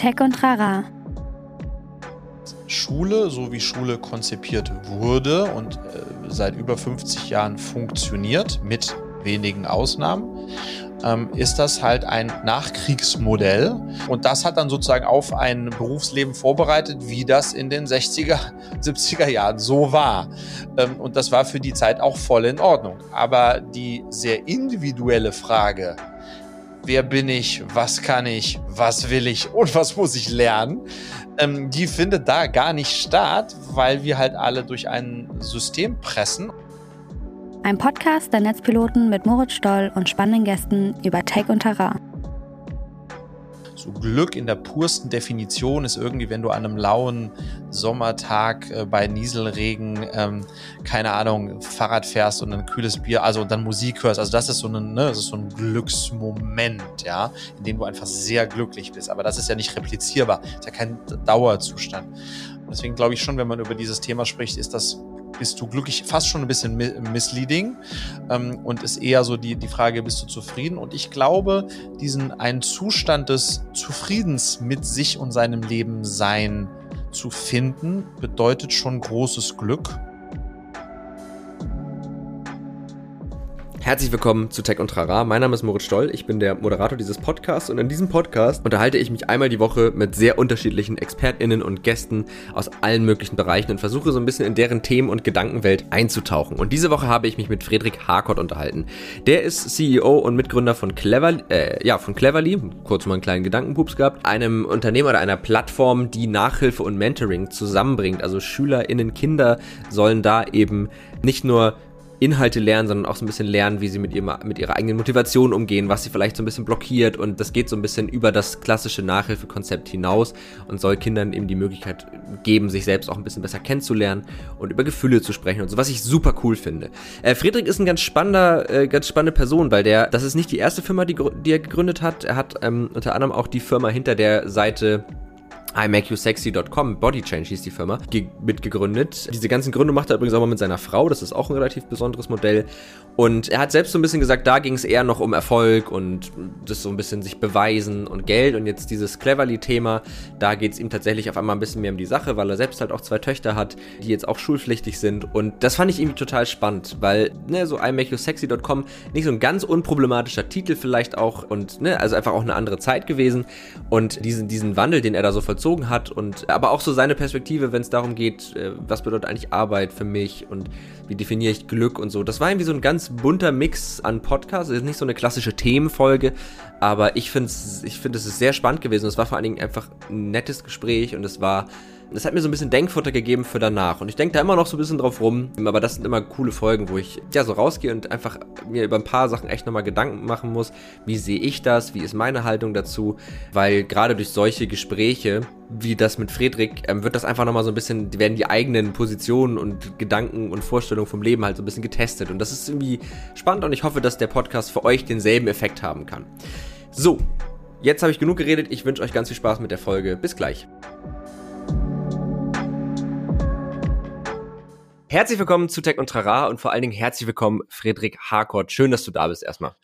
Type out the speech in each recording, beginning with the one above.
Tech und Rara. Schule, so wie Schule konzipiert wurde und äh, seit über 50 Jahren funktioniert, mit wenigen Ausnahmen, ähm, ist das halt ein Nachkriegsmodell. Und das hat dann sozusagen auf ein Berufsleben vorbereitet, wie das in den 60er, 70er Jahren so war. Ähm, und das war für die Zeit auch voll in Ordnung. Aber die sehr individuelle Frage, wer bin ich, was kann ich, was will ich und was muss ich lernen, ähm, die findet da gar nicht statt, weil wir halt alle durch ein System pressen. Ein Podcast der Netzpiloten mit Moritz Stoll und spannenden Gästen über Tech und Terrain. So Glück in der pursten Definition ist irgendwie, wenn du an einem lauen Sommertag äh, bei Nieselregen, ähm, keine Ahnung, Fahrrad fährst und ein kühles Bier, also und dann Musik hörst. Also das ist so ein, ne, das ist so ein Glücksmoment, ja, in dem du einfach sehr glücklich bist. Aber das ist ja nicht replizierbar, ist ja kein Dauerzustand. Deswegen glaube ich schon, wenn man über dieses Thema spricht, ist das bist du glücklich, fast schon ein bisschen misleading. Ähm, und ist eher so die, die Frage, bist du zufrieden? Und ich glaube, diesen einen Zustand des Zufriedens mit sich und seinem Leben sein zu finden, bedeutet schon großes Glück Herzlich willkommen zu Tech und Trara. Mein Name ist Moritz Stoll. Ich bin der Moderator dieses Podcasts und in diesem Podcast unterhalte ich mich einmal die Woche mit sehr unterschiedlichen ExpertInnen und Gästen aus allen möglichen Bereichen und versuche so ein bisschen in deren Themen- und Gedankenwelt einzutauchen. Und diese Woche habe ich mich mit Friedrich Harkott unterhalten. Der ist CEO und Mitgründer von Clever, äh, ja, von Cleverly, kurz mal einen kleinen Gedankenpups gehabt, einem Unternehmen oder einer Plattform, die Nachhilfe und Mentoring zusammenbringt. Also SchülerInnen, Kinder sollen da eben nicht nur Inhalte lernen, sondern auch so ein bisschen lernen, wie sie mit, ihrem, mit ihrer eigenen Motivation umgehen, was sie vielleicht so ein bisschen blockiert und das geht so ein bisschen über das klassische Nachhilfekonzept hinaus und soll Kindern eben die Möglichkeit geben, sich selbst auch ein bisschen besser kennenzulernen und über Gefühle zu sprechen und so, was ich super cool finde. Äh, Friedrich ist ein ganz spannender, äh, ganz spannende Person, weil der, das ist nicht die erste Firma, die, die er gegründet hat. Er hat ähm, unter anderem auch die Firma hinter der Seite imakeyousexy.com, Body Change hieß die Firma, mitgegründet. Diese ganzen Gründe macht er übrigens auch mal mit seiner Frau, das ist auch ein relativ besonderes Modell. Und er hat selbst so ein bisschen gesagt, da ging es eher noch um Erfolg und das so ein bisschen sich beweisen und Geld. Und jetzt dieses Cleverly-Thema, da geht es ihm tatsächlich auf einmal ein bisschen mehr um die Sache, weil er selbst halt auch zwei Töchter hat, die jetzt auch schulpflichtig sind. Und das fand ich irgendwie total spannend, weil, ne, so imakeyousexy.com, nicht so ein ganz unproblematischer Titel vielleicht auch und, ne, also einfach auch eine andere Zeit gewesen. Und diesen, diesen Wandel, den er da so vollzogen vollzogen hat und aber auch so seine Perspektive, wenn es darum geht, äh, was bedeutet eigentlich Arbeit für mich und wie definiere ich Glück und so. Das war irgendwie so ein ganz bunter Mix an Podcasts. Ist nicht so eine klassische Themenfolge, aber ich finde ich finde es sehr spannend gewesen. Es war vor allen Dingen einfach ein nettes Gespräch und es war das hat mir so ein bisschen Denkfutter gegeben für danach. Und ich denke da immer noch so ein bisschen drauf rum. Aber das sind immer coole Folgen, wo ich ja so rausgehe und einfach mir über ein paar Sachen echt nochmal Gedanken machen muss. Wie sehe ich das? Wie ist meine Haltung dazu? Weil gerade durch solche Gespräche wie das mit Friedrich, ähm, wird das einfach nochmal so ein bisschen, werden die eigenen Positionen und Gedanken und Vorstellungen vom Leben halt so ein bisschen getestet. Und das ist irgendwie spannend und ich hoffe, dass der Podcast für euch denselben Effekt haben kann. So, jetzt habe ich genug geredet. Ich wünsche euch ganz viel Spaß mit der Folge. Bis gleich. Herzlich willkommen zu Tech und Trara und vor allen Dingen herzlich willkommen Friedrich Harkort. Schön, dass du da bist erstmal.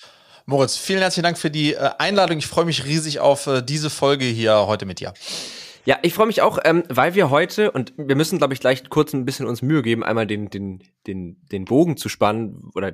Moritz, vielen herzlichen Dank für die äh, Einladung. Ich freue mich riesig auf äh, diese Folge hier heute mit dir. Ja, ich freue mich auch, ähm, weil wir heute, und wir müssen, glaube ich, gleich kurz ein bisschen uns Mühe geben, einmal den, den, den, den Bogen zu spannen oder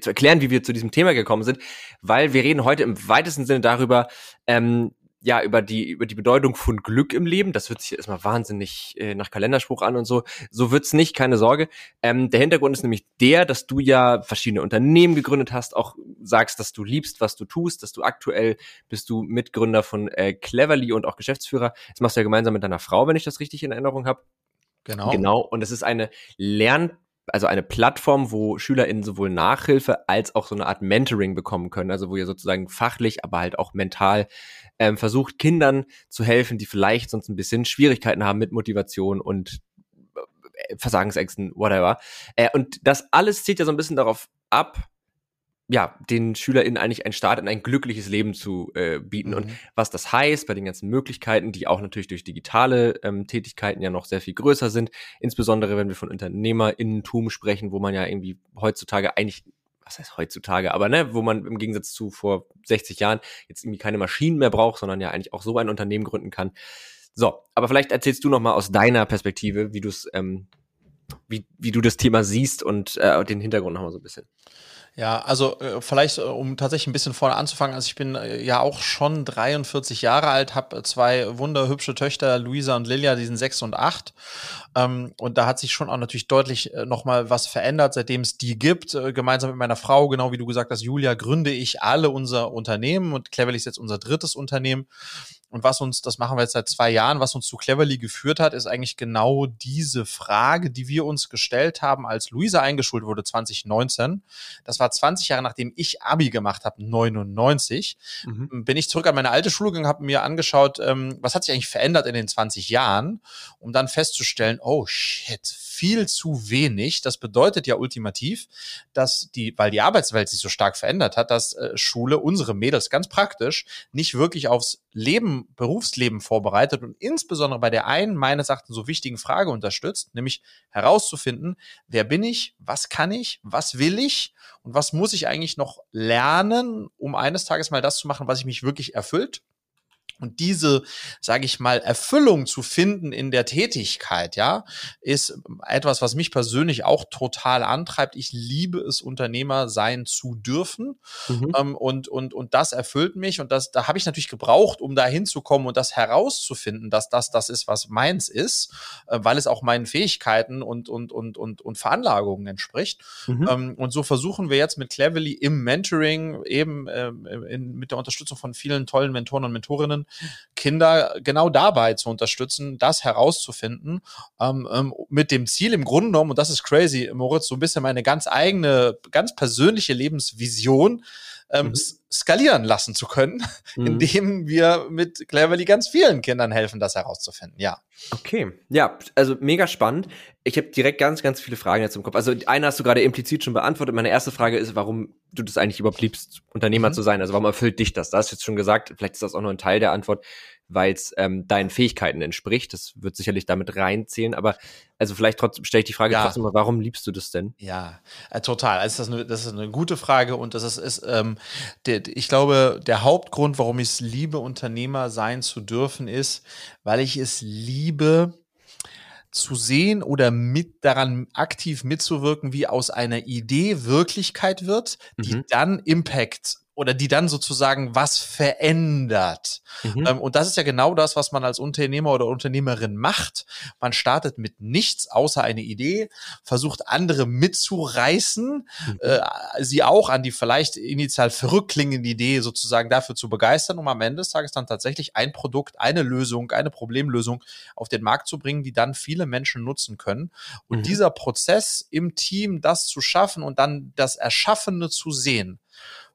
zu erklären, wie wir zu diesem Thema gekommen sind, weil wir reden heute im weitesten Sinne darüber, ähm, ja, über die, über die Bedeutung von Glück im Leben. Das wird sich erstmal wahnsinnig äh, nach Kalenderspruch an und so. So wird's nicht, keine Sorge. Ähm, der Hintergrund ist nämlich der, dass du ja verschiedene Unternehmen gegründet hast, auch sagst, dass du liebst, was du tust, dass du aktuell bist du Mitgründer von äh, Cleverly und auch Geschäftsführer. Das machst du ja gemeinsam mit deiner Frau, wenn ich das richtig in Erinnerung habe. Genau. Genau. Und es ist eine Lern also eine Plattform, wo SchülerInnen sowohl Nachhilfe als auch so eine Art Mentoring bekommen können, also wo ihr sozusagen fachlich, aber halt auch mental ähm, versucht, Kindern zu helfen, die vielleicht sonst ein bisschen Schwierigkeiten haben mit Motivation und äh, Versagensängsten, whatever. Äh, und das alles zieht ja so ein bisschen darauf ab, ja, den SchülerInnen eigentlich einen Start in ein glückliches Leben zu äh, bieten. Mhm. Und was das heißt bei den ganzen Möglichkeiten, die auch natürlich durch digitale ähm, Tätigkeiten ja noch sehr viel größer sind, insbesondere wenn wir von UnternehmerInnentum sprechen, wo man ja irgendwie heutzutage eigentlich was heißt heutzutage, aber ne, wo man im Gegensatz zu vor 60 Jahren jetzt irgendwie keine Maschinen mehr braucht, sondern ja eigentlich auch so ein Unternehmen gründen kann. So, aber vielleicht erzählst du noch mal aus deiner Perspektive, wie du es, ähm, wie, wie du das Thema siehst und äh, den Hintergrund noch mal so ein bisschen. Ja, also äh, vielleicht, äh, um tatsächlich ein bisschen vorne anzufangen, also ich bin äh, ja auch schon 43 Jahre alt, habe zwei wunderhübsche Töchter, Luisa und Lilia, die sind sechs und acht. Ähm, und da hat sich schon auch natürlich deutlich äh, nochmal was verändert, seitdem es die gibt. Äh, gemeinsam mit meiner Frau, genau wie du gesagt hast, Julia, gründe ich alle unser Unternehmen und Cleverly ist jetzt unser drittes Unternehmen. Und was uns, das machen wir jetzt seit zwei Jahren, was uns zu Cleverly geführt hat, ist eigentlich genau diese Frage, die wir uns gestellt haben, als Luisa eingeschult wurde 2019. Das war 20 Jahre nachdem ich Abi gemacht habe, 99. Mhm. Bin ich zurück an meine alte Schule gegangen, habe mir angeschaut, ähm, was hat sich eigentlich verändert in den 20 Jahren, um dann festzustellen, oh shit, viel zu wenig. Das bedeutet ja ultimativ, dass die, weil die Arbeitswelt sich so stark verändert hat, dass äh, Schule unsere Mädels ganz praktisch nicht wirklich aufs Leben, Berufsleben vorbereitet und insbesondere bei der einen meines Erachtens so wichtigen Frage unterstützt, nämlich herauszufinden, wer bin ich, was kann ich, was will ich und was muss ich eigentlich noch lernen, um eines Tages mal das zu machen, was ich mich wirklich erfüllt und diese, sage ich mal, Erfüllung zu finden in der Tätigkeit, ja, ist etwas, was mich persönlich auch total antreibt. Ich liebe es, Unternehmer sein zu dürfen. Mhm. Ähm, und, und, und das erfüllt mich. Und das, da habe ich natürlich gebraucht, um da hinzukommen und das herauszufinden, dass das das ist, was meins ist, äh, weil es auch meinen Fähigkeiten und, und, und, und, und Veranlagungen entspricht. Mhm. Ähm, und so versuchen wir jetzt mit Cleverly im Mentoring eben äh, in, mit der Unterstützung von vielen tollen Mentoren und Mentorinnen Kinder genau dabei zu unterstützen, das herauszufinden, ähm, ähm, mit dem Ziel im Grunde genommen, und das ist crazy, Moritz, so ein bisschen meine ganz eigene, ganz persönliche Lebensvision, ähm, mhm. skalieren lassen zu können, mhm. indem wir mit Cleverly ganz vielen Kindern helfen, das herauszufinden. Ja. Okay, ja, also mega spannend. Ich habe direkt ganz, ganz viele Fragen jetzt im Kopf. Also eine hast du gerade implizit schon beantwortet. Meine erste Frage ist, warum du das eigentlich überhaupt liebst, Unternehmer mhm. zu sein. Also warum erfüllt dich das? Da hast du jetzt schon gesagt, vielleicht ist das auch nur ein Teil der Antwort weil es ähm, deinen Fähigkeiten entspricht. Das wird sicherlich damit reinzählen, aber also vielleicht trotzdem stelle ich die Frage ja. trotzdem mal, warum liebst du das denn? Ja, äh, total. Also das, ist eine, das ist eine gute Frage und das ist, ist ähm, der, ich glaube, der Hauptgrund, warum ich es liebe, Unternehmer sein zu dürfen, ist, weil ich es liebe, zu sehen oder mit daran aktiv mitzuwirken, wie aus einer Idee Wirklichkeit wird, die mhm. dann Impact oder die dann sozusagen was verändert. Mhm. Ähm, und das ist ja genau das, was man als Unternehmer oder Unternehmerin macht. Man startet mit nichts außer eine Idee, versucht andere mitzureißen, mhm. äh, sie auch an die vielleicht initial verrückt klingende Idee sozusagen dafür zu begeistern, um am Ende des Tages dann tatsächlich ein Produkt, eine Lösung, eine Problemlösung auf den Markt zu bringen, die dann viele Menschen nutzen können. Und mhm. dieser Prozess im Team, das zu schaffen und dann das Erschaffene zu sehen,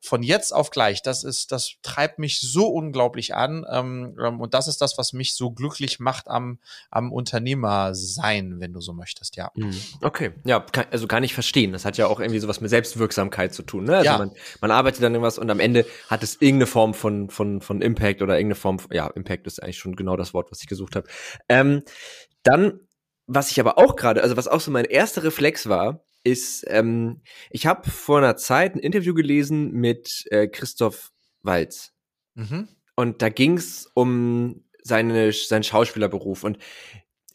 von jetzt auf gleich, das ist, das treibt mich so unglaublich an. Ähm, ähm, und das ist das, was mich so glücklich macht am, am Unternehmer sein, wenn du so möchtest, ja. Mhm. Okay, ja, kann, also kann ich verstehen. Das hat ja auch irgendwie sowas mit Selbstwirksamkeit zu tun. Ne? Also ja. man, man arbeitet dann irgendwas und am Ende hat es irgendeine Form von, von, von Impact oder irgendeine Form, ja, Impact ist eigentlich schon genau das Wort, was ich gesucht habe. Ähm, dann was ich aber auch gerade, also was auch so mein erster Reflex war, ist, ähm, ich habe vor einer Zeit ein Interview gelesen mit äh, Christoph Walz. Mhm. Und da ging es um seine, seinen Schauspielerberuf. Und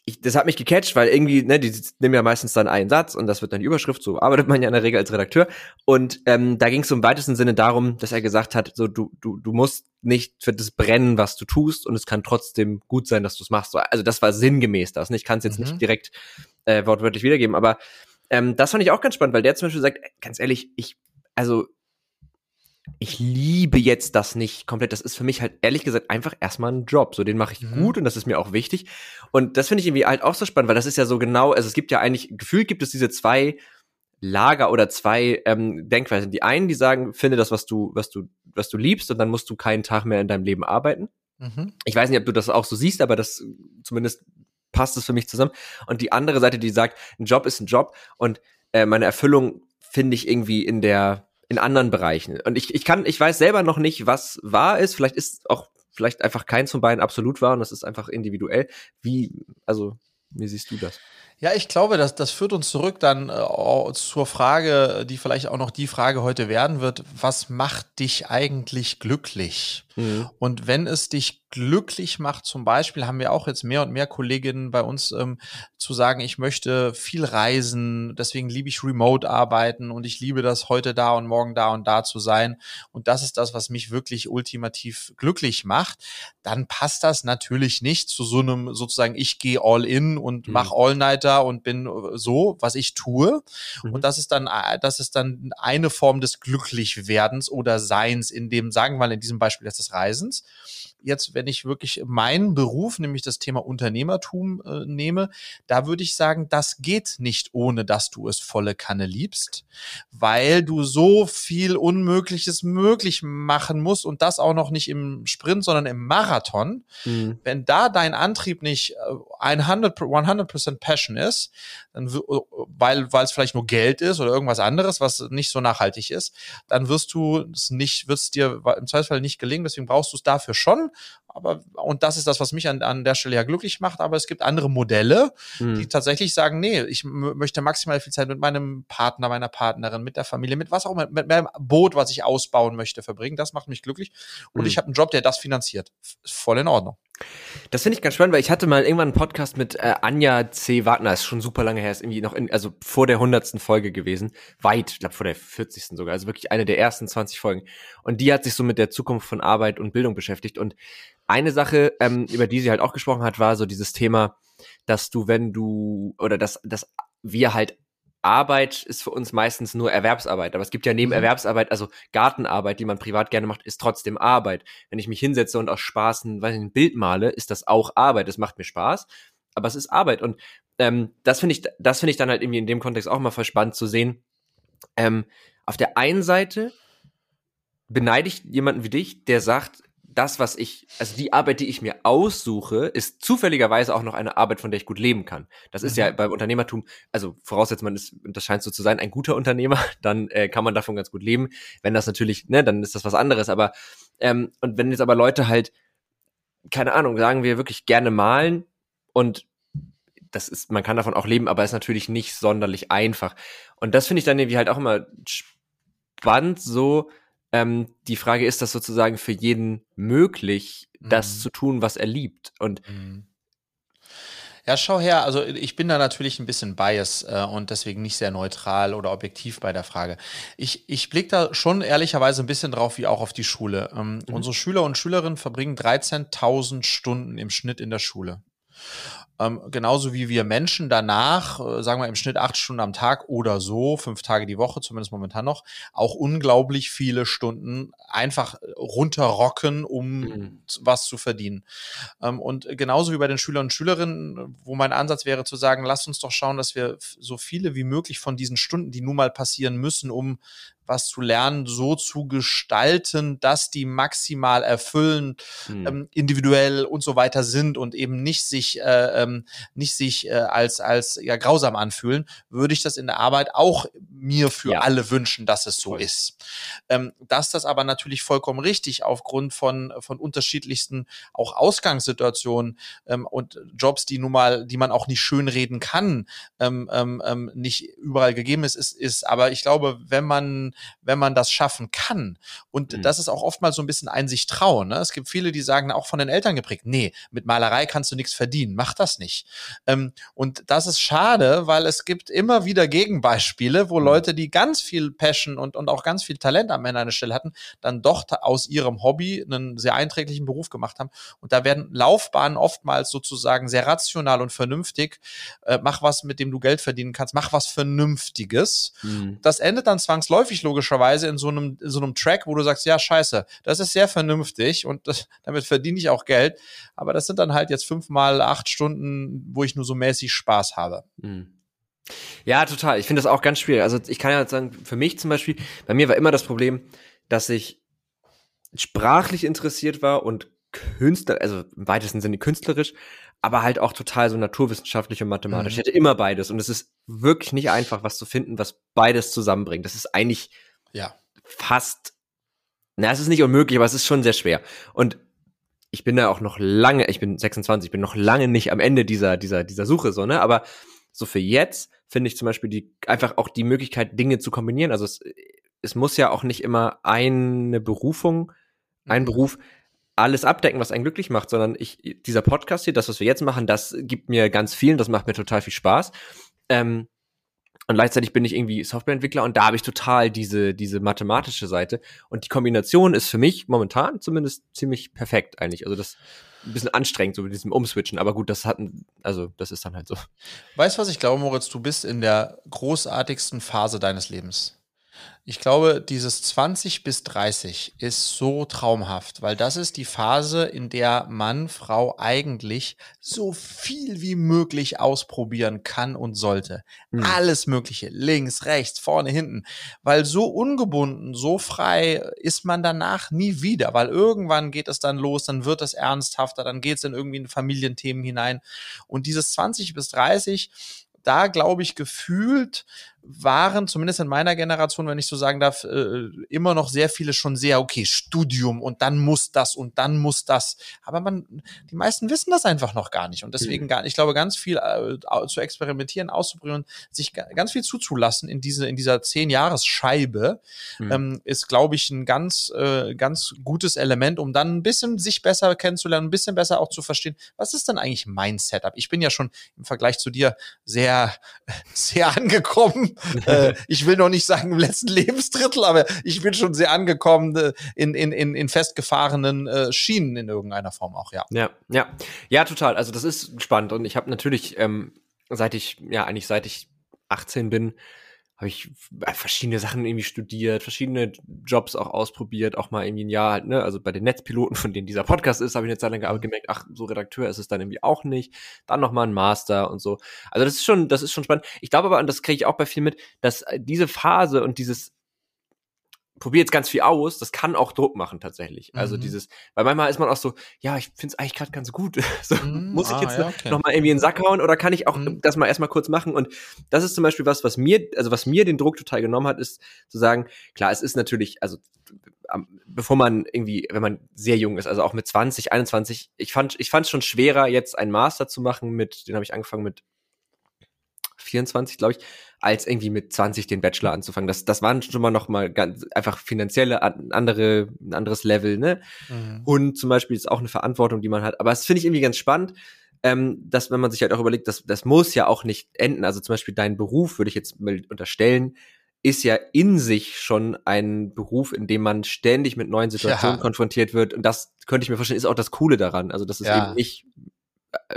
ich, das hat mich gecatcht, weil irgendwie, ne, die nehmen ja meistens dann einen Satz und das wird dann die Überschrift, so arbeitet man ja in der Regel als Redakteur. Und ähm, da ging es im weitesten Sinne darum, dass er gesagt hat, so du, du, du musst nicht für das brennen, was du tust, und es kann trotzdem gut sein, dass du es machst. Also das war sinngemäß das. Und ich kann es jetzt mhm. nicht direkt äh, wortwörtlich wiedergeben, aber ähm, das fand ich auch ganz spannend, weil der zum Beispiel sagt, ganz ehrlich, ich, also ich liebe jetzt das nicht komplett. Das ist für mich halt ehrlich gesagt einfach erstmal ein Job. So, den mache ich mhm. gut und das ist mir auch wichtig. Und das finde ich irgendwie halt auch so spannend, weil das ist ja so genau, also es gibt ja eigentlich, gefühlt gibt es diese zwei Lager oder zwei ähm, Denkweisen. Die einen, die sagen, finde das, was du, was du, was du liebst, und dann musst du keinen Tag mehr in deinem Leben arbeiten. Mhm. Ich weiß nicht, ob du das auch so siehst, aber das zumindest passt es für mich zusammen. Und die andere Seite, die sagt, ein Job ist ein Job und äh, meine Erfüllung finde ich irgendwie in der in anderen Bereichen. Und ich, ich kann, ich weiß selber noch nicht, was wahr ist. Vielleicht ist auch vielleicht einfach keins von beiden absolut wahr und das ist einfach individuell. Wie, also, wie siehst du das? Ja, ich glaube, das, das führt uns zurück dann äh, zur Frage, die vielleicht auch noch die Frage heute werden wird, was macht dich eigentlich glücklich? Mhm. Und wenn es dich glücklich macht, zum Beispiel haben wir auch jetzt mehr und mehr Kolleginnen bei uns ähm, zu sagen, ich möchte viel reisen, deswegen liebe ich Remote arbeiten und ich liebe das heute da und morgen da und da zu sein. Und das ist das, was mich wirklich ultimativ glücklich macht. Dann passt das natürlich nicht zu so einem sozusagen, ich gehe all in und mhm. mache All-Nighter und bin äh, so, was ich tue. Mhm. Und das ist dann, äh, das ist dann eine Form des Glücklichwerdens oder Seins in dem, sagen wir mal in diesem Beispiel jetzt des Reisens jetzt, wenn ich wirklich meinen Beruf, nämlich das Thema Unternehmertum äh, nehme, da würde ich sagen, das geht nicht ohne, dass du es volle Kanne liebst, weil du so viel Unmögliches möglich machen musst und das auch noch nicht im Sprint, sondern im Marathon. Mhm. Wenn da dein Antrieb nicht 100, äh, 100% Passion ist, dann, äh, weil, weil es vielleicht nur Geld ist oder irgendwas anderes, was nicht so nachhaltig ist, dann wirst du es nicht, wird es dir im Zweifelsfall nicht gelingen. Deswegen brauchst du es dafür schon. Aber, und das ist das, was mich an, an der Stelle ja glücklich macht. Aber es gibt andere Modelle, mhm. die tatsächlich sagen, nee, ich möchte maximal viel Zeit mit meinem Partner, meiner Partnerin, mit der Familie, mit was auch immer, mit meinem Boot, was ich ausbauen möchte, verbringen. Das macht mich glücklich. Und mhm. ich habe einen Job, der das finanziert. Voll in Ordnung. Das finde ich ganz spannend, weil ich hatte mal irgendwann einen Podcast mit äh, Anja C. Wagner, ist schon super lange her, ist irgendwie noch in, also vor der hundertsten Folge gewesen, weit, ich glaube vor der 40. sogar, also wirklich eine der ersten 20 Folgen. Und die hat sich so mit der Zukunft von Arbeit und Bildung beschäftigt. Und eine Sache, ähm, über die sie halt auch gesprochen hat, war so dieses Thema, dass du, wenn du, oder dass, dass wir halt Arbeit ist für uns meistens nur Erwerbsarbeit. Aber es gibt ja neben mhm. Erwerbsarbeit, also Gartenarbeit, die man privat gerne macht, ist trotzdem Arbeit. Wenn ich mich hinsetze und aus Spaß ein, weiß nicht, ein Bild male, ist das auch Arbeit. Es macht mir Spaß, aber es ist Arbeit. Und ähm, das finde ich, das finde ich dann halt irgendwie in dem Kontext auch mal voll spannend zu sehen. Ähm, auf der einen Seite beneide ich jemanden wie dich, der sagt, das, was ich, also die Arbeit, die ich mir aussuche, ist zufälligerweise auch noch eine Arbeit, von der ich gut leben kann. Das ist mhm. ja beim Unternehmertum, also voraussetzt man ist, das scheint so zu sein, ein guter Unternehmer, dann äh, kann man davon ganz gut leben. Wenn das natürlich, ne, dann ist das was anderes. Aber ähm, und wenn jetzt aber Leute halt, keine Ahnung, sagen wir wirklich gerne malen und das ist, man kann davon auch leben, aber ist natürlich nicht sonderlich einfach. Und das finde ich dann irgendwie halt auch immer spannend, so ähm, die Frage ist das sozusagen für jeden möglich, das mhm. zu tun, was er liebt. Und mhm. Ja, schau her, also ich bin da natürlich ein bisschen bias äh, und deswegen nicht sehr neutral oder objektiv bei der Frage. Ich, ich blicke da schon ehrlicherweise ein bisschen drauf, wie auch auf die Schule. Ähm, mhm. Unsere Schüler und Schülerinnen verbringen 13.000 Stunden im Schnitt in der Schule. Ähm, genauso wie wir Menschen danach, äh, sagen wir im Schnitt acht Stunden am Tag oder so, fünf Tage die Woche, zumindest momentan noch, auch unglaublich viele Stunden einfach runterrocken, um mhm. was zu verdienen. Ähm, und genauso wie bei den Schülern und Schülerinnen, wo mein Ansatz wäre zu sagen, lasst uns doch schauen, dass wir so viele wie möglich von diesen Stunden, die nun mal passieren müssen, um was zu lernen, so zu gestalten, dass die maximal erfüllend, hm. ähm, individuell und so weiter sind und eben nicht sich, äh, ähm, nicht sich äh, als, als ja, grausam anfühlen, würde ich das in der Arbeit auch mir für ja. alle wünschen, dass es so Voll. ist. Ähm, dass das aber natürlich vollkommen richtig aufgrund von, von unterschiedlichsten auch Ausgangssituationen ähm, und Jobs, die nun mal, die man auch nicht schönreden kann, ähm, ähm, ähm nicht überall gegeben ist, ist, ist, aber ich glaube, wenn man wenn man das schaffen kann. Und mhm. das ist auch oftmals so ein bisschen ein sich trauen. Ne? Es gibt viele, die sagen, auch von den Eltern geprägt, nee, mit Malerei kannst du nichts verdienen, mach das nicht. Ähm, und das ist schade, weil es gibt immer wieder Gegenbeispiele, wo mhm. Leute, die ganz viel Passion und, und auch ganz viel Talent am Ende einer Stelle hatten, dann doch aus ihrem Hobby einen sehr einträglichen Beruf gemacht haben. Und da werden Laufbahnen oftmals sozusagen sehr rational und vernünftig. Äh, mach was, mit dem du Geld verdienen kannst, mach was Vernünftiges. Mhm. Das endet dann zwangsläufig logischerweise in so einem, in so einem Track, wo du sagst, ja, scheiße, das ist sehr vernünftig und das, damit verdiene ich auch Geld. Aber das sind dann halt jetzt fünfmal acht Stunden, wo ich nur so mäßig Spaß habe. Mhm. Ja, total. Ich finde das auch ganz schwierig. Also ich kann ja sagen, für mich zum Beispiel, bei mir war immer das Problem, dass ich sprachlich interessiert war und Künstler, also im weitesten Sinne künstlerisch, aber halt auch total so naturwissenschaftlich und mathematisch. Mhm. Ich hatte immer beides und es ist wirklich nicht einfach, was zu finden, was beides zusammenbringt. Das ist eigentlich ja. fast, na, es ist nicht unmöglich, aber es ist schon sehr schwer. Und ich bin da auch noch lange, ich bin 26, ich bin noch lange nicht am Ende dieser, dieser, dieser Suche, so, ne, aber so für jetzt finde ich zum Beispiel die einfach auch die Möglichkeit, Dinge zu kombinieren. Also es, es muss ja auch nicht immer eine Berufung, ein mhm. Beruf alles abdecken, was einen glücklich macht, sondern ich, dieser Podcast hier, das, was wir jetzt machen, das gibt mir ganz viel und das macht mir total viel Spaß. Ähm, und gleichzeitig bin ich irgendwie Softwareentwickler und da habe ich total diese, diese mathematische Seite. Und die Kombination ist für mich momentan zumindest ziemlich perfekt eigentlich. Also das ein bisschen anstrengend, so mit diesem Umswitchen. Aber gut, das hatten, also das ist dann halt so. Weißt du, was ich glaube, Moritz? Du bist in der großartigsten Phase deines Lebens. Ich glaube, dieses 20 bis 30 ist so traumhaft, weil das ist die Phase, in der Mann, Frau eigentlich so viel wie möglich ausprobieren kann und sollte. Mhm. Alles Mögliche, links, rechts, vorne, hinten. Weil so ungebunden, so frei ist man danach nie wieder, weil irgendwann geht es dann los, dann wird es ernsthafter, dann geht es in irgendwie in Familienthemen hinein. Und dieses 20 bis 30 da glaube ich gefühlt waren, zumindest in meiner Generation, wenn ich so sagen darf, äh, immer noch sehr viele schon sehr, okay, Studium und dann muss das und dann muss das. Aber man, die meisten wissen das einfach noch gar nicht. Und deswegen mhm. gar, ich glaube, ganz viel äh, zu experimentieren, auszuprobieren, sich ganz viel zuzulassen in diese, in dieser zehn Jahresscheibe, mhm. ähm, ist, glaube ich, ein ganz, äh, ganz gutes Element, um dann ein bisschen sich besser kennenzulernen, ein bisschen besser auch zu verstehen, was ist denn eigentlich mein Setup? Ich bin ja schon im Vergleich zu dir sehr, sehr angekommen äh, ich will noch nicht sagen im letzten Lebensdrittel, aber ich bin schon sehr angekommen äh, in, in, in, in festgefahrenen äh, Schienen in irgendeiner Form auch, ja. Ja, ja. Ja, total. Also das ist spannend. Und ich habe natürlich, ähm, seit ich, ja, eigentlich seit ich 18 bin, habe ich äh, verschiedene Sachen irgendwie studiert, verschiedene Jobs auch ausprobiert, auch mal irgendwie ein Jahr halt, ne, also bei den Netzpiloten, von denen dieser Podcast ist, habe ich eine Zeit lang mhm. gemerkt, ach, so Redakteur ist es dann irgendwie auch nicht. Dann noch mal ein Master und so. Also das ist schon, das ist schon spannend. Ich glaube aber, und das kriege ich auch bei viel mit, dass äh, diese Phase und dieses probiere jetzt ganz viel aus, das kann auch Druck machen tatsächlich. Also mhm. dieses, weil manchmal ist man auch so, ja, ich finde es eigentlich gerade ganz gut. so, mhm. muss ich ah, jetzt ja, okay. noch mal irgendwie in den Sack hauen oder kann ich auch mhm. das mal erstmal kurz machen? Und das ist zum Beispiel was, was mir, also was mir den Druck total genommen hat, ist zu sagen, klar, es ist natürlich, also bevor man irgendwie, wenn man sehr jung ist, also auch mit 20, 21, ich fand, ich fand es schon schwerer, jetzt einen Master zu machen mit, den habe ich angefangen mit 24, glaube ich, als irgendwie mit 20 den Bachelor anzufangen. Das, das waren schon mal noch mal ganz einfach finanzielle andere, ein anderes Level, ne? Mhm. Und zum Beispiel ist auch eine Verantwortung, die man hat. Aber das finde ich irgendwie ganz spannend, ähm, dass wenn man sich halt auch überlegt, dass das muss ja auch nicht enden. Also zum Beispiel dein Beruf würde ich jetzt mal unterstellen, ist ja in sich schon ein Beruf, in dem man ständig mit neuen Situationen ja. konfrontiert wird. Und das könnte ich mir vorstellen, ist auch das Coole daran. Also, dass es ja. eben nicht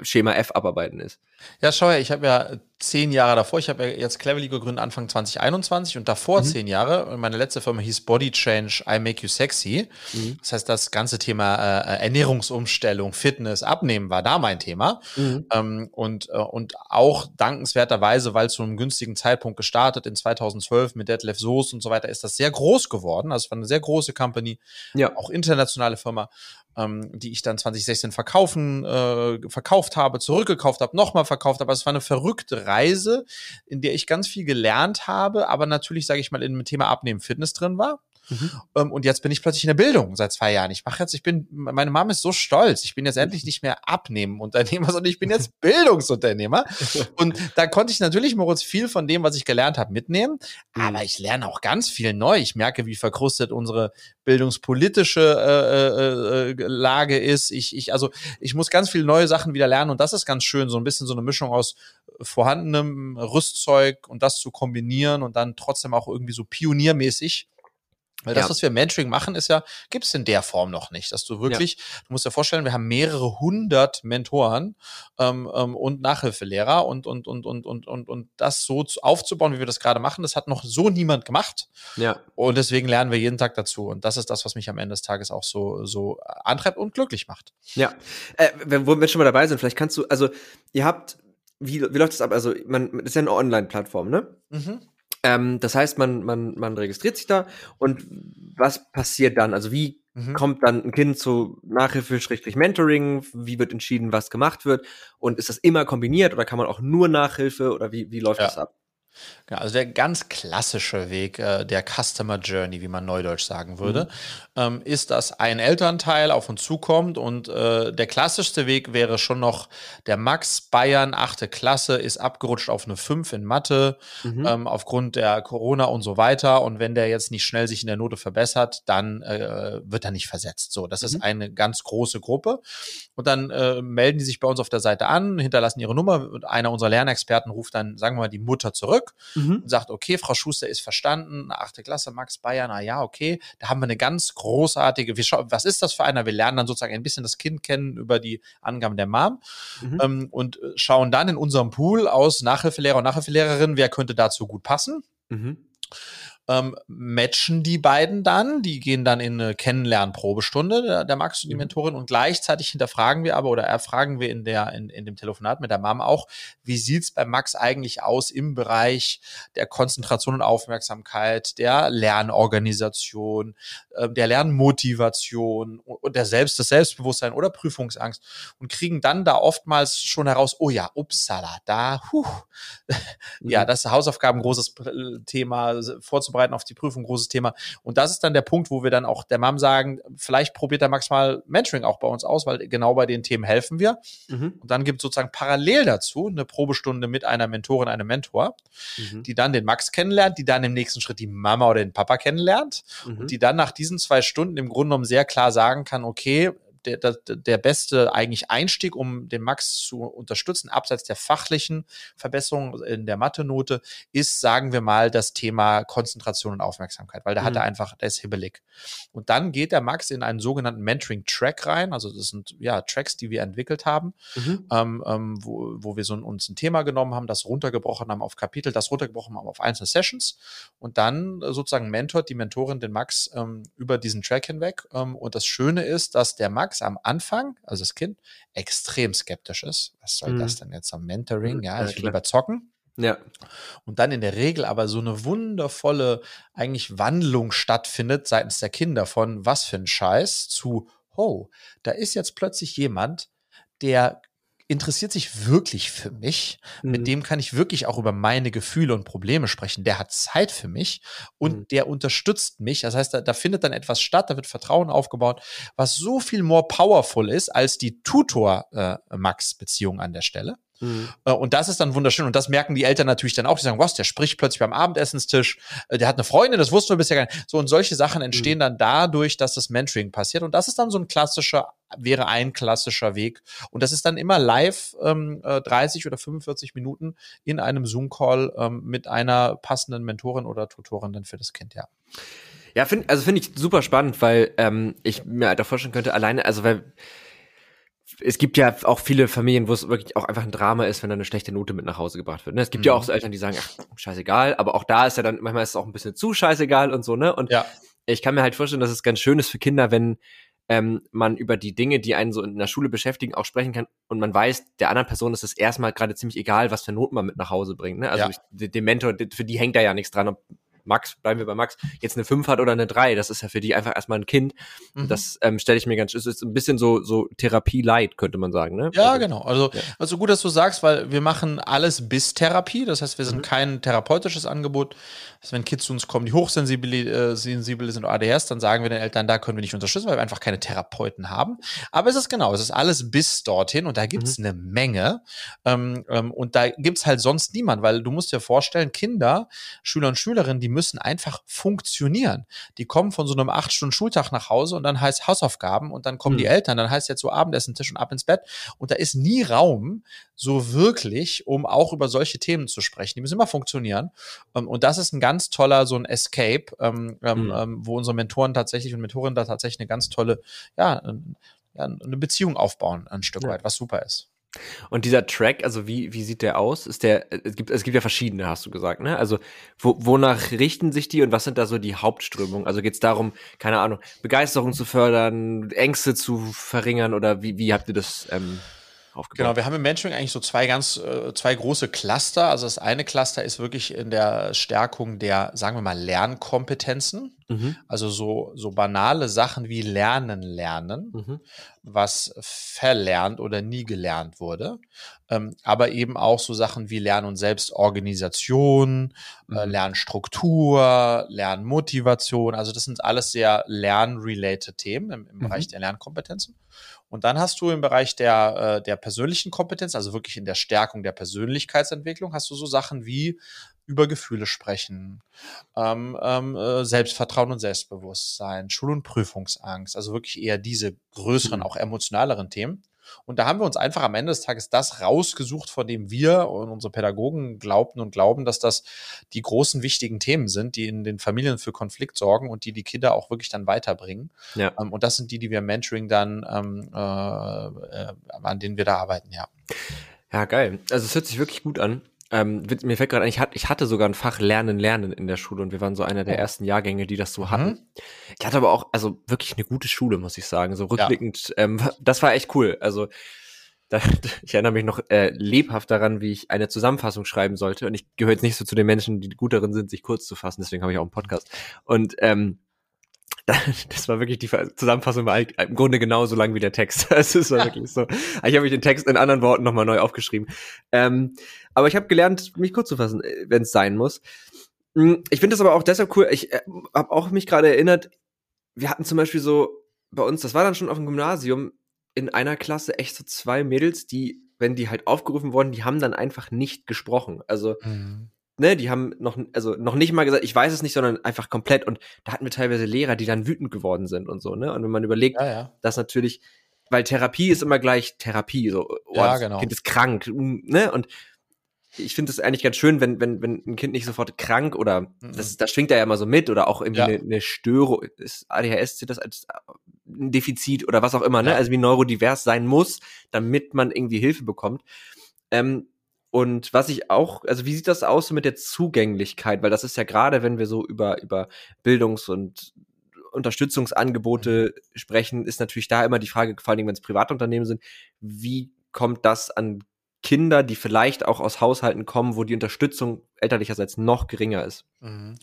Schema F abarbeiten ist. Ja, schau her, ich habe ja zehn Jahre davor, ich habe ja jetzt Cleverly gegründet Anfang 2021 und davor mhm. zehn Jahre, meine letzte Firma hieß Body Change, I Make You Sexy. Mhm. Das heißt, das ganze Thema äh, Ernährungsumstellung, Fitness, Abnehmen war da mein Thema. Mhm. Ähm, und, äh, und auch dankenswerterweise, weil zu einem günstigen Zeitpunkt gestartet in 2012 mit Detlef Soos und so weiter, ist das sehr groß geworden. Also es war eine sehr große Company, ja. auch internationale Firma ähm, die ich dann 2016 verkaufen, äh, verkauft habe, zurückgekauft habe, nochmal verkauft habe. Also es war eine verrückte Reise, in der ich ganz viel gelernt habe, aber natürlich, sage ich mal, in dem Thema Abnehmen Fitness drin war. Mhm. Ähm, und jetzt bin ich plötzlich in der Bildung seit zwei Jahren. Ich mache jetzt, ich bin, meine Mama ist so stolz. Ich bin jetzt endlich nicht mehr Abnehmen-Unternehmer, sondern ich bin jetzt Bildungsunternehmer. und da konnte ich natürlich, Moritz, viel von dem, was ich gelernt habe, mitnehmen. Aber mhm. ich lerne auch ganz viel neu. Ich merke, wie verkrustet unsere bildungspolitische äh, äh, äh, Lage ist. Ich, ich, also ich muss ganz viele neue Sachen wieder lernen und das ist ganz schön, so ein bisschen so eine Mischung aus vorhandenem Rüstzeug und das zu kombinieren und dann trotzdem auch irgendwie so pioniermäßig weil das, ja. was wir im Mentoring machen, ist ja, gibt es in der Form noch nicht, dass du wirklich, ja. du musst dir vorstellen, wir haben mehrere hundert Mentoren ähm, ähm, und Nachhilfelehrer und, und, und, und, und, und, und das so aufzubauen, wie wir das gerade machen, das hat noch so niemand gemacht. Ja. Und deswegen lernen wir jeden Tag dazu. Und das ist das, was mich am Ende des Tages auch so, so antreibt und glücklich macht. Ja. Äh, wenn, wo wir schon mal dabei sind, vielleicht kannst du, also ihr habt, wie, wie läuft das ab? Also, man, das ist ja eine Online-Plattform, ne? Mhm. Ähm, das heißt, man, man, man registriert sich da und was passiert dann? Also wie mhm. kommt dann ein Kind zu Nachhilfe, Schrägstrich Mentoring? Wie wird entschieden, was gemacht wird? Und ist das immer kombiniert oder kann man auch nur Nachhilfe oder wie, wie läuft ja. das ab? Ja, also der ganz klassische Weg äh, der Customer Journey, wie man neudeutsch sagen würde, mhm. ähm, ist, dass ein Elternteil auf uns zukommt und äh, der klassischste Weg wäre schon noch der Max Bayern, achte Klasse, ist abgerutscht auf eine 5 in Mathe mhm. ähm, aufgrund der Corona und so weiter. Und wenn der jetzt nicht schnell sich in der Note verbessert, dann äh, wird er nicht versetzt. So, das mhm. ist eine ganz große Gruppe. Und dann äh, melden die sich bei uns auf der Seite an, hinterlassen ihre Nummer und einer unserer Lernexperten ruft dann, sagen wir mal, die Mutter zurück mhm. und sagt, okay, Frau Schuster ist verstanden, achte Klasse, Max Bayern, na ja, okay, da haben wir eine ganz großartige, wir schauen, was ist das für einer? Wir lernen dann sozusagen ein bisschen das Kind kennen über die Angaben der Mom mhm. ähm, und äh, schauen dann in unserem Pool aus Nachhilfelehrer und Nachhilfelehrerinnen, wer könnte dazu gut passen. Mhm ähm, matchen die beiden dann. Die gehen dann in eine Kennenlernprobestunde, der, der Max und die mhm. Mentorin. Und gleichzeitig hinterfragen wir aber oder erfragen wir in, der, in, in dem Telefonat mit der Mom auch, wie sieht's bei Max eigentlich aus im Bereich der Konzentration und Aufmerksamkeit, der Lernorganisation, äh, der Lernmotivation und der Selbst, das Selbstbewusstsein oder Prüfungsangst und kriegen dann da oftmals schon heraus, oh ja, upsala, da, huh, mhm. ja, das ist Hausaufgaben großes Thema vorzubereiten vorbereiten auf die Prüfung, großes Thema. Und das ist dann der Punkt, wo wir dann auch der Mom sagen, vielleicht probiert der Max mal Mentoring auch bei uns aus, weil genau bei den Themen helfen wir. Mhm. Und dann gibt es sozusagen parallel dazu eine Probestunde mit einer Mentorin, einem Mentor, mhm. die dann den Max kennenlernt, die dann im nächsten Schritt die Mama oder den Papa kennenlernt mhm. und die dann nach diesen zwei Stunden im Grunde genommen sehr klar sagen kann, okay, der, der, der beste eigentlich Einstieg, um den Max zu unterstützen, abseits der fachlichen Verbesserung in der Mathe-Note, ist, sagen wir mal, das Thema Konzentration und Aufmerksamkeit, weil da mhm. hat er mhm. einfach, der ist hibbelig. Und dann geht der Max in einen sogenannten Mentoring-Track rein, also das sind ja Tracks, die wir entwickelt haben, mhm. ähm, ähm, wo, wo wir so uns ein Thema genommen haben, das runtergebrochen haben auf Kapitel, das runtergebrochen haben auf einzelne Sessions und dann sozusagen mentort die Mentorin den Max ähm, über diesen Track hinweg. Ähm, und das Schöne ist, dass der Max Max am Anfang, also das Kind, extrem skeptisch ist. Was soll mhm. das denn jetzt am Mentoring? Mhm. Ja, ich will lieber zocken. Ja. Und dann in der Regel aber so eine wundervolle eigentlich Wandlung stattfindet seitens der Kinder von was für ein Scheiß zu, oh, da ist jetzt plötzlich jemand, der interessiert sich wirklich für mich. Mhm. Mit dem kann ich wirklich auch über meine Gefühle und Probleme sprechen. Der hat Zeit für mich und mhm. der unterstützt mich. Das heißt, da, da, findet dann etwas statt, da wird Vertrauen aufgebaut, was so viel more powerful ist als die Tutor-Max-Beziehung äh, an der Stelle. Mhm. Äh, und das ist dann wunderschön. Und das merken die Eltern natürlich dann auch. Die sagen, was, der spricht plötzlich beim Abendessenstisch, äh, der hat eine Freundin, das wussten wir bisher gar nicht. So, und solche Sachen entstehen mhm. dann dadurch, dass das Mentoring passiert. Und das ist dann so ein klassischer, wäre ein klassischer Weg. Und das ist dann immer live ähm, 30 äh, oder 45 Minuten in einem Zoom-Call ähm, mit einer passenden Mentorin oder Tutorin dann für das Kind, ja. Ja, find, also finde ich super spannend, weil ähm, ich mir halt auch vorstellen könnte, alleine, also weil es gibt ja auch viele Familien, wo es wirklich auch einfach ein Drama ist, wenn da eine schlechte Note mit nach Hause gebracht wird. Ne? Es gibt mhm. ja auch so Eltern, die sagen, ach, scheißegal, aber auch da ist ja dann, manchmal ist es auch ein bisschen zu scheißegal und so, ne? Und ja. ich kann mir halt vorstellen, dass es ganz schön ist für Kinder, wenn ähm, man über die Dinge, die einen so in der Schule beschäftigen, auch sprechen kann und man weiß, der anderen Person ist es erstmal gerade ziemlich egal, was für Noten man mit nach Hause bringt. Ne? Also ja. ich, dem Mentor, für die hängt da ja nichts dran, ob Max, bleiben wir bei Max, jetzt eine 5 hat oder eine 3, das ist ja für die einfach erstmal ein Kind. Mhm. Das ähm, stelle ich mir ganz, es ist ein bisschen so, so Therapie-Light, könnte man sagen, ne? Ja, also, genau. Also, ja. also gut, dass du sagst, weil wir machen alles bis Therapie. Das heißt, wir sind mhm. kein therapeutisches Angebot. Also wenn Kids zu uns kommen, die hochsensibel äh, sind oder ADS, dann sagen wir den Eltern, da können wir nicht unterstützen, weil wir einfach keine Therapeuten haben. Aber es ist genau, es ist alles bis dorthin und da gibt's mhm. eine Menge. Ähm, ähm, und da gibt's halt sonst niemand, weil du musst dir vorstellen, Kinder, Schüler und Schülerinnen, die müssen einfach funktionieren. Die kommen von so einem acht Stunden Schultag nach Hause und dann heißt Hausaufgaben und dann kommen mhm. die Eltern, dann heißt jetzt so Abendessen, Tisch und ab ins Bett und da ist nie Raum, so wirklich, um auch über solche Themen zu sprechen. Die müssen immer funktionieren. Ähm, und das ist ein ganz toller, so ein Escape, ähm, ähm, mhm. wo unsere Mentoren tatsächlich und Mentorinnen da tatsächlich eine ganz tolle, ja, eine Beziehung aufbauen, ein Stück ja. weit, was super ist. Und dieser Track, also wie, wie sieht der aus? Ist der, es gibt, es gibt ja verschiedene, hast du gesagt, ne? Also, wo, wonach richten sich die und was sind da so die Hauptströmungen? Also geht es darum, keine Ahnung, Begeisterung zu fördern, Ängste zu verringern oder wie, wie habt ihr das ähm, aufgebaut? Genau, wir haben im Mentoring eigentlich so zwei ganz, äh, zwei große Cluster. Also das eine Cluster ist wirklich in der Stärkung der, sagen wir mal, Lernkompetenzen. Mhm. Also so, so banale Sachen wie Lernen, Lernen, mhm. was verlernt oder nie gelernt wurde. Ähm, aber eben auch so Sachen wie Lern- und Selbstorganisation, äh, mhm. äh, Lernstruktur, Lernmotivation. Also das sind alles sehr lern-related Themen im, im Bereich mhm. der Lernkompetenzen. Und dann hast du im Bereich der, äh, der persönlichen Kompetenz, also wirklich in der Stärkung der Persönlichkeitsentwicklung, hast du so Sachen wie über Gefühle sprechen, ähm, ähm, äh, Selbstvertrauen und Selbstbewusstsein, Schul- und Prüfungsangst, also wirklich eher diese größeren, mhm. auch emotionaleren Themen. Und da haben wir uns einfach am Ende des Tages das rausgesucht, von dem wir und unsere Pädagogen glaubten und glauben, dass das die großen wichtigen Themen sind, die in den Familien für Konflikt sorgen und die die Kinder auch wirklich dann weiterbringen. Ja. Ähm, und das sind die, die wir im Mentoring dann, ähm, äh, äh, an denen wir da arbeiten, ja. Ja, geil. Also es hört sich wirklich gut an. Ähm, mir fällt gerade ein, ich hatte, ich hatte sogar ein Fach Lernen, Lernen in der Schule und wir waren so einer der oh. ersten Jahrgänge, die das so mhm. hatten. Ich hatte aber auch, also wirklich eine gute Schule, muss ich sagen. So rückblickend, ja. ähm, das war echt cool. Also da, ich erinnere mich noch äh, lebhaft daran, wie ich eine Zusammenfassung schreiben sollte. Und ich gehöre jetzt nicht so zu den Menschen, die gut darin sind, sich kurz zu fassen. Deswegen habe ich auch einen Podcast. Und ähm, das war wirklich die Zusammenfassung war im Grunde genauso lang wie der Text. Es war wirklich so. Ich habe mich den Text in anderen Worten nochmal neu aufgeschrieben. Ähm, aber ich habe gelernt, mich kurz zu fassen, äh, wenn es sein muss. Hm, ich finde das aber auch deshalb cool. Ich äh, habe auch mich gerade erinnert, wir hatten zum Beispiel so bei uns, das war dann schon auf dem Gymnasium, in einer Klasse echt so zwei Mädels, die, wenn die halt aufgerufen wurden, die haben dann einfach nicht gesprochen. Also mhm ne, die haben noch, also noch nicht mal gesagt, ich weiß es nicht, sondern einfach komplett. Und da hatten wir teilweise Lehrer, die dann wütend geworden sind und so, ne? Und wenn man überlegt, ja, ja. dass natürlich, weil Therapie ist immer gleich Therapie, so, oh, ja, das genau. Kind ist krank, ne? Und ich finde es eigentlich ganz schön, wenn, wenn, wenn ein Kind nicht sofort krank oder mhm. das, das schwingt er ja immer so mit oder auch irgendwie ja. eine, eine Störung, ist ADHS zählt das als ein Defizit oder was auch immer, ne? Also wie neurodivers sein muss, damit man irgendwie Hilfe bekommt. Ähm, und was ich auch, also wie sieht das aus mit der Zugänglichkeit? Weil das ist ja gerade, wenn wir so über, über Bildungs- und Unterstützungsangebote mhm. sprechen, ist natürlich da immer die Frage, vor allem wenn es Privatunternehmen sind, wie kommt das an Kinder, die vielleicht auch aus Haushalten kommen, wo die Unterstützung elterlicherseits noch geringer ist? Mhm.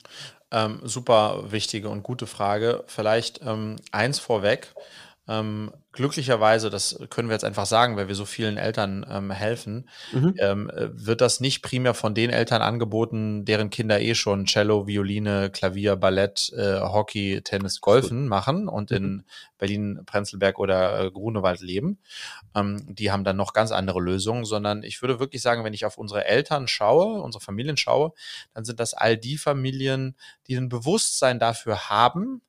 Ähm, super wichtige und gute Frage. Vielleicht ähm, eins vorweg. Ähm, glücklicherweise, das können wir jetzt einfach sagen, weil wir so vielen Eltern ähm, helfen, mhm. ähm, wird das nicht primär von den Eltern angeboten, deren Kinder eh schon Cello, Violine, Klavier, Ballett, äh, Hockey, Tennis, Golfen machen und mhm. in Berlin, Prenzlberg oder äh, Grunewald leben. Ähm, die haben dann noch ganz andere Lösungen, sondern ich würde wirklich sagen, wenn ich auf unsere Eltern schaue, unsere Familien schaue, dann sind das all die Familien, die ein Bewusstsein dafür haben,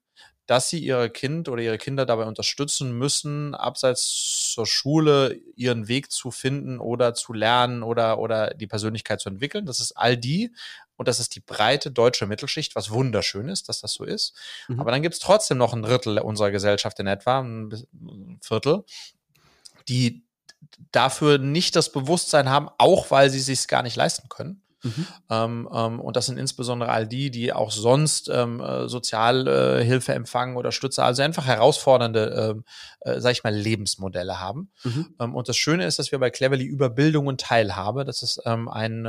dass sie ihre Kind oder ihre Kinder dabei unterstützen müssen, abseits zur Schule ihren Weg zu finden oder zu lernen oder, oder die Persönlichkeit zu entwickeln. Das ist all die. Und das ist die breite deutsche Mittelschicht, was wunderschön ist, dass das so ist. Mhm. Aber dann gibt es trotzdem noch ein Drittel unserer Gesellschaft in etwa, ein Viertel, die dafür nicht das Bewusstsein haben, auch weil sie sich gar nicht leisten können. Mhm. Ähm, ähm, und das sind insbesondere all die, die auch sonst ähm, äh, Sozialhilfe äh, empfangen oder Stütze, also einfach herausfordernde, ähm, äh, sag ich mal, Lebensmodelle haben. Mhm. Ähm, und das Schöne ist, dass wir bei Cleverly über Bildung und Teilhabe, das ist ähm, ein,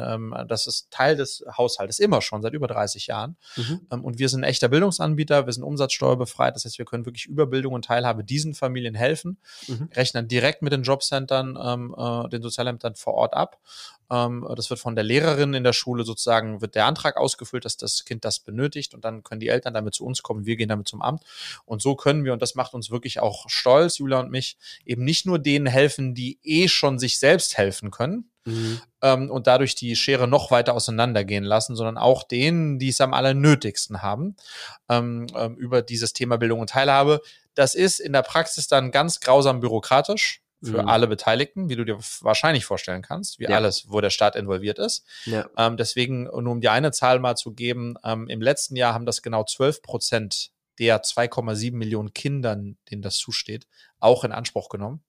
das ist Teil des Haushaltes immer schon seit über 30 Jahren. Mhm. Und wir sind ein echter Bildungsanbieter, wir sind umsatzsteuerbefreit, das heißt, wir können wirklich über Bildung und Teilhabe diesen Familien helfen, mhm. rechnen direkt mit den Jobcentern, äh, den Sozialämtern vor Ort ab das wird von der Lehrerin in der Schule sozusagen, wird der Antrag ausgefüllt, dass das Kind das benötigt und dann können die Eltern damit zu uns kommen, wir gehen damit zum Amt. Und so können wir, und das macht uns wirklich auch stolz, Julia und mich, eben nicht nur denen helfen, die eh schon sich selbst helfen können, Mhm. Ähm, und dadurch die Schere noch weiter auseinandergehen lassen, sondern auch denen, die es am allernötigsten haben, ähm, ähm, über dieses Thema Bildung und Teilhabe. Das ist in der Praxis dann ganz grausam byrokratisch für mhm. alle Beteiligten, wie du dir wahrscheinlich vorstellen kannst, wie ja. alles, wo der Staat involviert ist. Ja. Ähm, deswegen, nur um dir eine Zahl mal zu geben, ähm, im letzten Jahr haben das genau 12 Prozent der 2,7 Millionen Kindern, denen das zusteht, auch in Anspruch genommen.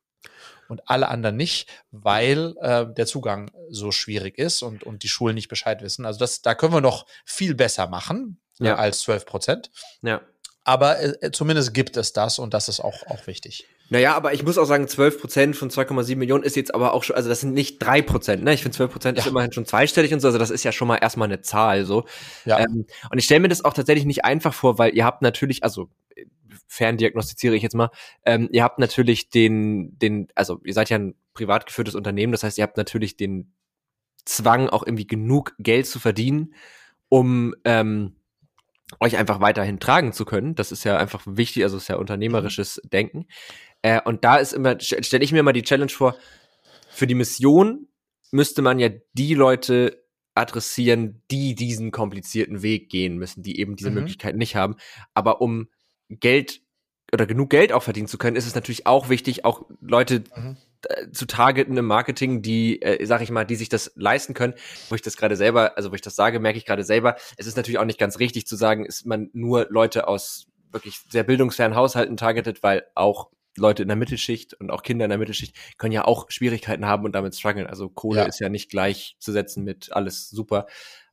Und alle anderen nicht, weil äh, der Zugang so schwierig ist und, und die Schulen nicht Bescheid wissen. Also das, da können wir noch viel besser machen ja. äh, als 12 Prozent. Ja. Aber äh, zumindest gibt es das und das ist auch, auch wichtig. Naja, aber ich muss auch sagen, 12 Prozent von 2,7 Millionen ist jetzt aber auch schon, also das sind nicht drei Prozent, ne? Ich finde 12 Prozent ja. ist immerhin schon zweistellig und so, also das ist ja schon mal erstmal eine Zahl, so. Ja. Ähm, und ich stelle mir das auch tatsächlich nicht einfach vor, weil ihr habt natürlich, also ferndiagnostiziere ich jetzt mal, ähm, ihr habt natürlich den, den, also ihr seid ja ein privat geführtes Unternehmen, das heißt, ihr habt natürlich den Zwang, auch irgendwie genug Geld zu verdienen, um ähm, euch einfach weiterhin tragen zu können. Das ist ja einfach wichtig, also ist ja unternehmerisches mhm. Denken. Äh, und da ist immer, stelle ich mir immer die Challenge vor, für die Mission müsste man ja die Leute adressieren, die diesen komplizierten Weg gehen müssen, die eben diese mhm. Möglichkeit nicht haben. Aber um Geld oder genug Geld auch verdienen zu können, ist es natürlich auch wichtig, auch Leute mhm. Äh, zu targeten im Marketing, die, äh, sag ich mal, die sich das leisten können. Wo ich das gerade selber, also wo ich das sage, merke ich gerade selber, es ist natürlich auch nicht ganz richtig zu sagen, ist man nur Leute aus wirklich sehr bildungsfernen Haushalten targetet, weil auch Leute in der Mittelschicht und auch Kinder in der Mittelschicht können ja auch Schwierigkeiten haben und damit strugglen. Also Kohle ja. ist ja nicht gleichzusetzen mit alles super.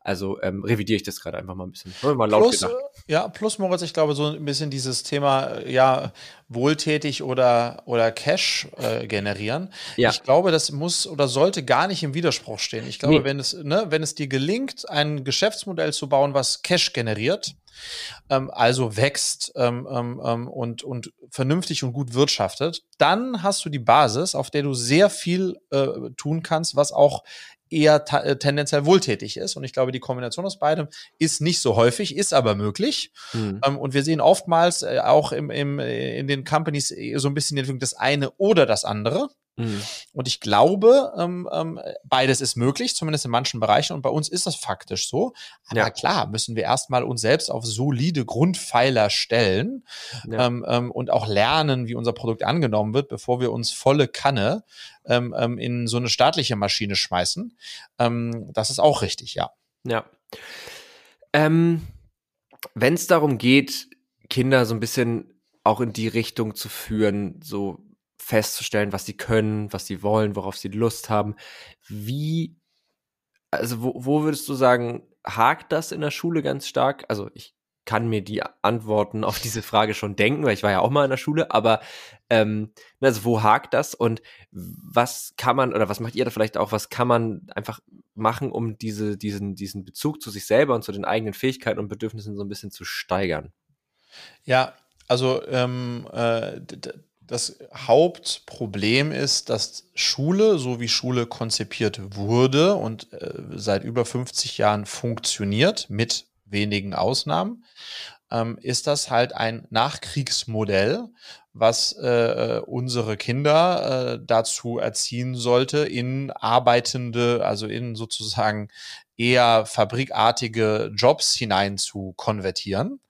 Also ähm, revidiere ich das gerade einfach mal ein bisschen. Mal laut plus, gedacht. Ja, plus Moritz, ich glaube, so ein bisschen dieses Thema, ja, wohltätig oder, oder Cash äh, generieren. Ja. Ich glaube, das muss oder sollte gar nicht im Widerspruch stehen. Ich glaube, nee. wenn es, ne, wenn es dir gelingt, ein Geschäftsmodell zu bauen, was Cash generiert, ähm, also wächst ähm, ähm, ähm und, und vernünftig und gut wirtschaftet, dann hast du die Basis, auf der du sehr viel äh, tun kannst, was auch eher äh, tendenziell wohltätig ist. Und ich glaube, die Kombination aus beidem ist nicht so häufig, ist aber möglich. Mhm. Ähm, und wir sehen oftmals äh, auch im, im, äh, in den Companies so ein bisschen das eine oder das andere. Mhm. Und ich glaube, ähm, ähm, beides ist möglich, zumindest in manchen Bereichen. Und bei uns ist das faktisch so. Aber ja. klar, müssen wir erstmal uns selbst auf solide Grundpfeiler stellen ja. ähm, ähm, und auch lernen, wie unser Produkt angenommen wird, bevor wir uns volle Kanne ähm, ähm, in so eine staatliche Maschine schmeißen. Ähm, das ist auch richtig, ja. Ja. Ähm, Wenn es darum geht, Kinder so ein bisschen auch in die Richtung zu führen, so festzustellen, was sie können, was sie wollen, worauf sie Lust haben. Wie, also wo, wo würdest du sagen, hakt das in der Schule ganz stark? Also ich kann mir die Antworten auf diese Frage schon denken, weil ich war ja auch mal in der Schule, aber ähm, also wo hakt das und was kann man oder was macht ihr da vielleicht auch, was kann man einfach machen, um diese, diesen, diesen Bezug zu sich selber und zu den eigenen Fähigkeiten und Bedürfnissen so ein bisschen zu steigern? Ja, also ähm, äh, das Hauptproblem ist, dass Schule, so wie Schule konzipiert wurde und äh, seit über 50 Jahren funktioniert, mit wenigen Ausnahmen, ähm, ist das halt ein Nachkriegsmodell, was äh, unsere Kinder äh, dazu erziehen sollte, in arbeitende, also in sozusagen eher fabrikartige Jobs hinein zu konvertieren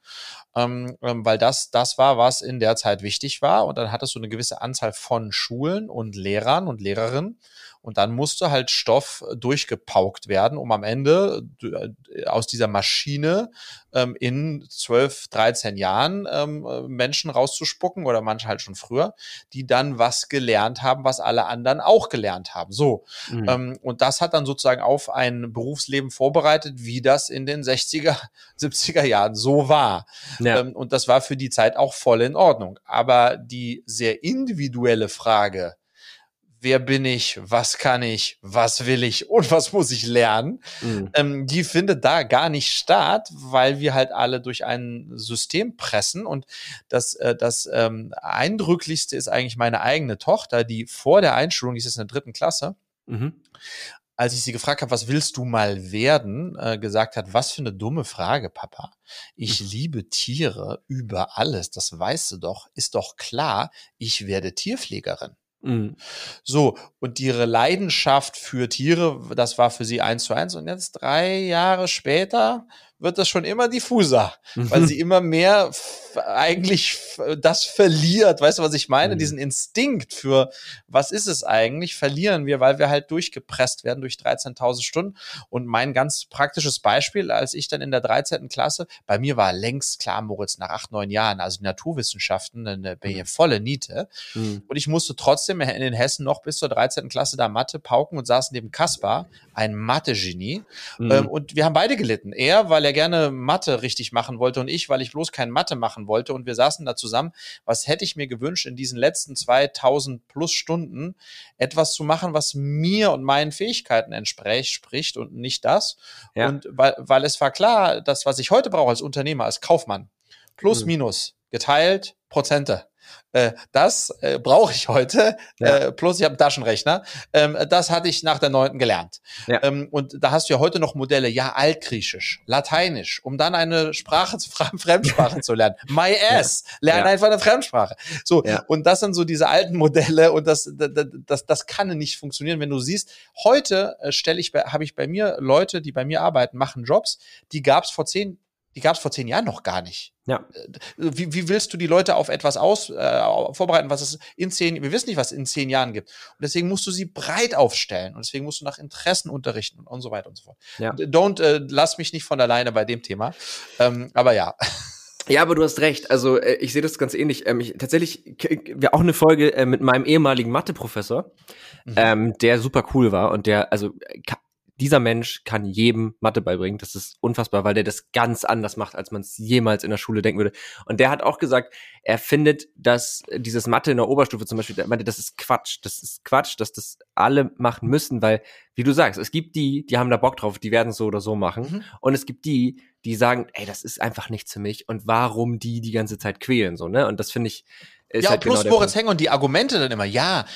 ähm, ähm, weil das das war, was in der Zeit wichtig war. Und dann hattest du eine gewisse Anzahl von Schulen und Lehrern und Lehrerinnen. Und dann musste halt Stoff durchgepaukt werden, um am Ende äh, aus dieser Maschine ähm, in 12, 13 Jahren ähm, Menschen rauszuspucken oder manche halt schon früher, die dann was gelernt haben, was alle anderen auch gelernt haben. So. Mhm. Ähm, und das hat dann sozusagen auf ein Berufsleben vorbereitet, wie das in den 60er, 70er Jahren so war. Ja. Ähm, und das war für die Zeit auch voll in Ordnung. Aber die sehr individuelle Frage, wer bin ich, was kann ich, was will ich und was muss ich lernen, mhm. ähm, die findet da gar nicht statt, weil wir halt alle durch ein System pressen. Und das, äh, das ähm, Eindrücklichste ist eigentlich meine eigene Tochter, die vor der Einschulung, die ist jetzt in der dritten Klasse, mhm. als ich sie gefragt habe, was willst du mal werden, äh, gesagt hat, was für eine dumme Frage, Papa. Ich mhm. liebe Tiere über alles, das weißt du doch, ist doch klar, ich werde Tierpflegerin. Mhm. So, und ihre Leidenschaft für Tiere, das war für sie eins zu eins. Und jetzt drei Jahre später wird das schon immer diffuser, mhm. weil sie immer mehr eigentlich das verliert. Weißt du, was ich meine? Mhm. Diesen Instinkt für, was ist es eigentlich, verlieren wir, weil wir halt durchgepresst werden durch 13.000 Stunden. Und mein ganz praktisches Beispiel, als ich dann in der 13. Klasse, bei mir war längst klar, Moritz, nach acht, neun Jahren, also Naturwissenschaften, eine, eine mhm. volle Niete. Mhm. Und ich musste trotzdem in den Hessen noch bis zur 13. Klasse da Mathe pauken und saß neben Kaspar, ein Mathe-Genie. Mhm. Ähm, und wir haben beide gelitten. Er, weil weil er gerne Mathe richtig machen wollte und ich, weil ich bloß kein Mathe machen wollte. Und wir saßen da zusammen. Was hätte ich mir gewünscht, in diesen letzten 2000 plus Stunden etwas zu machen, was mir und meinen Fähigkeiten entspricht, spricht und nicht das. Ja. Und weil, weil es war klar, das, was ich heute brauche als Unternehmer, als Kaufmann, plus, mhm. minus, geteilt, Prozente. Äh, das äh, brauche ich heute, ja. äh, plus ich habe einen Taschenrechner. Ähm, das hatte ich nach der neunten gelernt. Ja. Ähm, und da hast du ja heute noch Modelle, ja, Altgriechisch, Lateinisch, um dann eine Sprache, Fremdsprache zu lernen. My ass, ja. lerne einfach eine Fremdsprache. So, und das sind so diese alten Modelle und das, das, das, das kann nicht funktionieren, wenn du siehst, heute äh, stelle ich, habe ich bei mir Leute, die bei mir arbeiten, machen Jobs, die gab es vor zehn die gab es vor zehn Jahren noch gar nicht. Ja. Äh, wie, wie willst du die Leute auf etwas aus äh, vorbereiten, was es in zehn, wir wissen nicht, was es in zehn Jahren gibt. Und deswegen musst du sie breit aufstellen und deswegen musst du nach Interessen unterrichten und, und so weiter und so fort. Ja. Don't, äh, lass mich nicht von alleine bei dem Thema. Ähm, aber ja. Ja, aber du hast recht. Also äh, ich sehe das ganz ähnlich. Ähm, ich, tatsächlich, wir auch eine Folge äh, mit meinem ehemaligen Matheprofessor, mhm. ähm, der super cool war und der, also dieser Mensch kann jedem Mathe beibringen. Das ist unfassbar, weil der das ganz anders macht, als man es jemals in der Schule denken würde. Und der hat auch gesagt, er findet, dass dieses Mathe in der Oberstufe zum Beispiel, er meinte, das ist Quatsch. Das ist Quatsch, dass das alle machen müssen, weil, wie du sagst, es gibt die, die haben da Bock drauf, die werden so oder so machen. Mhm. Und es gibt die, die sagen, ey, das ist einfach nichts für mich. Und warum die die ganze Zeit quälen, so, ne? Und das finde ich, ist ja, halt plus genau Boris Heng und die Argumente dann immer, ja,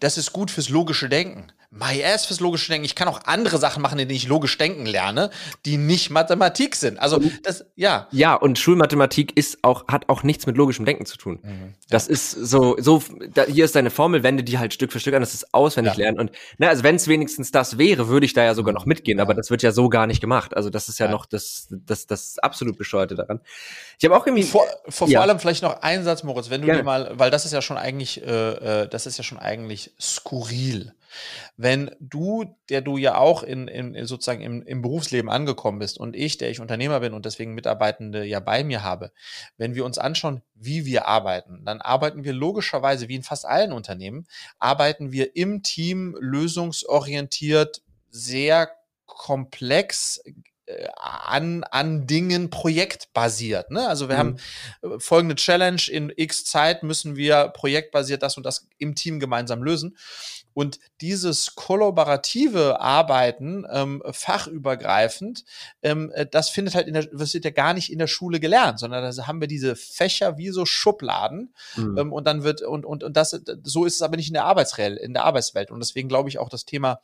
das ist gut fürs logische Denken. My ass fürs logische Denken. Ich kann auch andere Sachen machen, in denen ich logisch denken lerne, die nicht Mathematik sind. Also das, ja. Ja, und Schulmathematik ist auch, hat auch nichts mit logischem Denken zu tun. Mhm. Das ist so, so, da, hier ist deine Formel, wende die halt Stück für Stück an, das ist auswendig ja. lernen. Und na, also wenn es wenigstens das wäre, würde ich da ja sogar noch mitgehen, ja. aber das wird ja so gar nicht gemacht. Also das ist ja, ja. noch das, das, das absolut Bescheuerte daran. Ich habe auch irgendwie. Vor, vor, vor allem vielleicht noch einen Satz, Moritz, wenn du dir mal, weil das ist ja schon eigentlich, äh, äh, das ist ja schon eigentlich skurril. Wenn du, der du ja auch in, in sozusagen im, im Berufsleben angekommen bist und ich, der ich Unternehmer bin und deswegen Mitarbeitende ja bei mir habe, wenn wir uns anschauen, wie wir arbeiten, dann arbeiten wir logischerweise, wie in fast allen Unternehmen, arbeiten wir im Team lösungsorientiert, sehr komplex äh, an, an Dingen projektbasiert. Ne? Also wir mhm. haben äh, folgende Challenge, in x Zeit müssen wir projektbasiert das und das im Team gemeinsam lösen. Und dieses kollaborative Arbeiten, ähm, fachübergreifend, ähm, äh, das findet halt in der, das wird ja gar nicht in der Schule gelernt, sondern da haben wir diese Fächer wie so Schubladen. Mhm. Ähm, und dann wird, und, und, und das, so ist es aber nicht in der Arbeitsreell, in der Arbeitswelt. Und deswegen glaube ich auch das Thema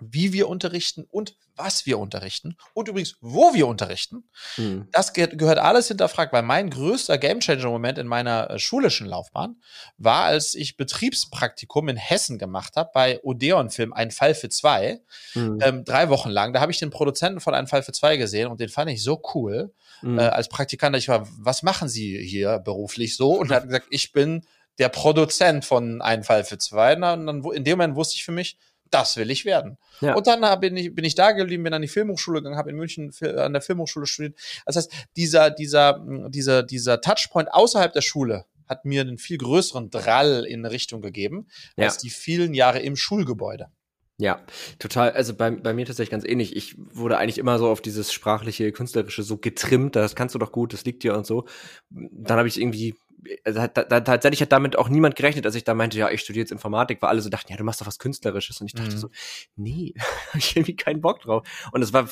wie wir unterrichten und was wir unterrichten und übrigens, wo wir unterrichten. Mhm. Das ge gehört alles hinterfragt, weil mein größter Gamechanger-Moment in meiner äh, schulischen Laufbahn war, als ich Betriebspraktikum in Hessen gemacht habe bei Odeon-Film Ein Fall für zwei, mhm. ähm, drei Wochen lang. Da habe ich den Produzenten von Ein Fall für zwei gesehen und den fand ich so cool mhm. äh, als Praktikant. Ich war, was machen Sie hier beruflich so? Und er hat gesagt, ich bin der Produzent von Ein Fall für zwei. Und dann, in dem Moment wusste ich für mich, das will ich werden. Ja. Und dann bin ich, bin ich da geblieben, bin an die Filmhochschule gegangen, habe in München an der Filmhochschule studiert. Das heißt, dieser, dieser, dieser, dieser Touchpoint außerhalb der Schule hat mir einen viel größeren Drall in Richtung gegeben, ja. als die vielen Jahre im Schulgebäude. Ja, total. Also bei, bei mir tatsächlich ganz ähnlich. Ich wurde eigentlich immer so auf dieses sprachliche, künstlerische so getrimmt. Das kannst du doch gut, das liegt dir und so. Dann habe ich irgendwie also da, da, tatsächlich hat damit auch niemand gerechnet, als ich da meinte, ja, ich studiere jetzt Informatik, weil alle so dachten, ja, du machst doch was Künstlerisches. Und ich dachte mhm. so, nee, ich irgendwie keinen Bock drauf. Und es war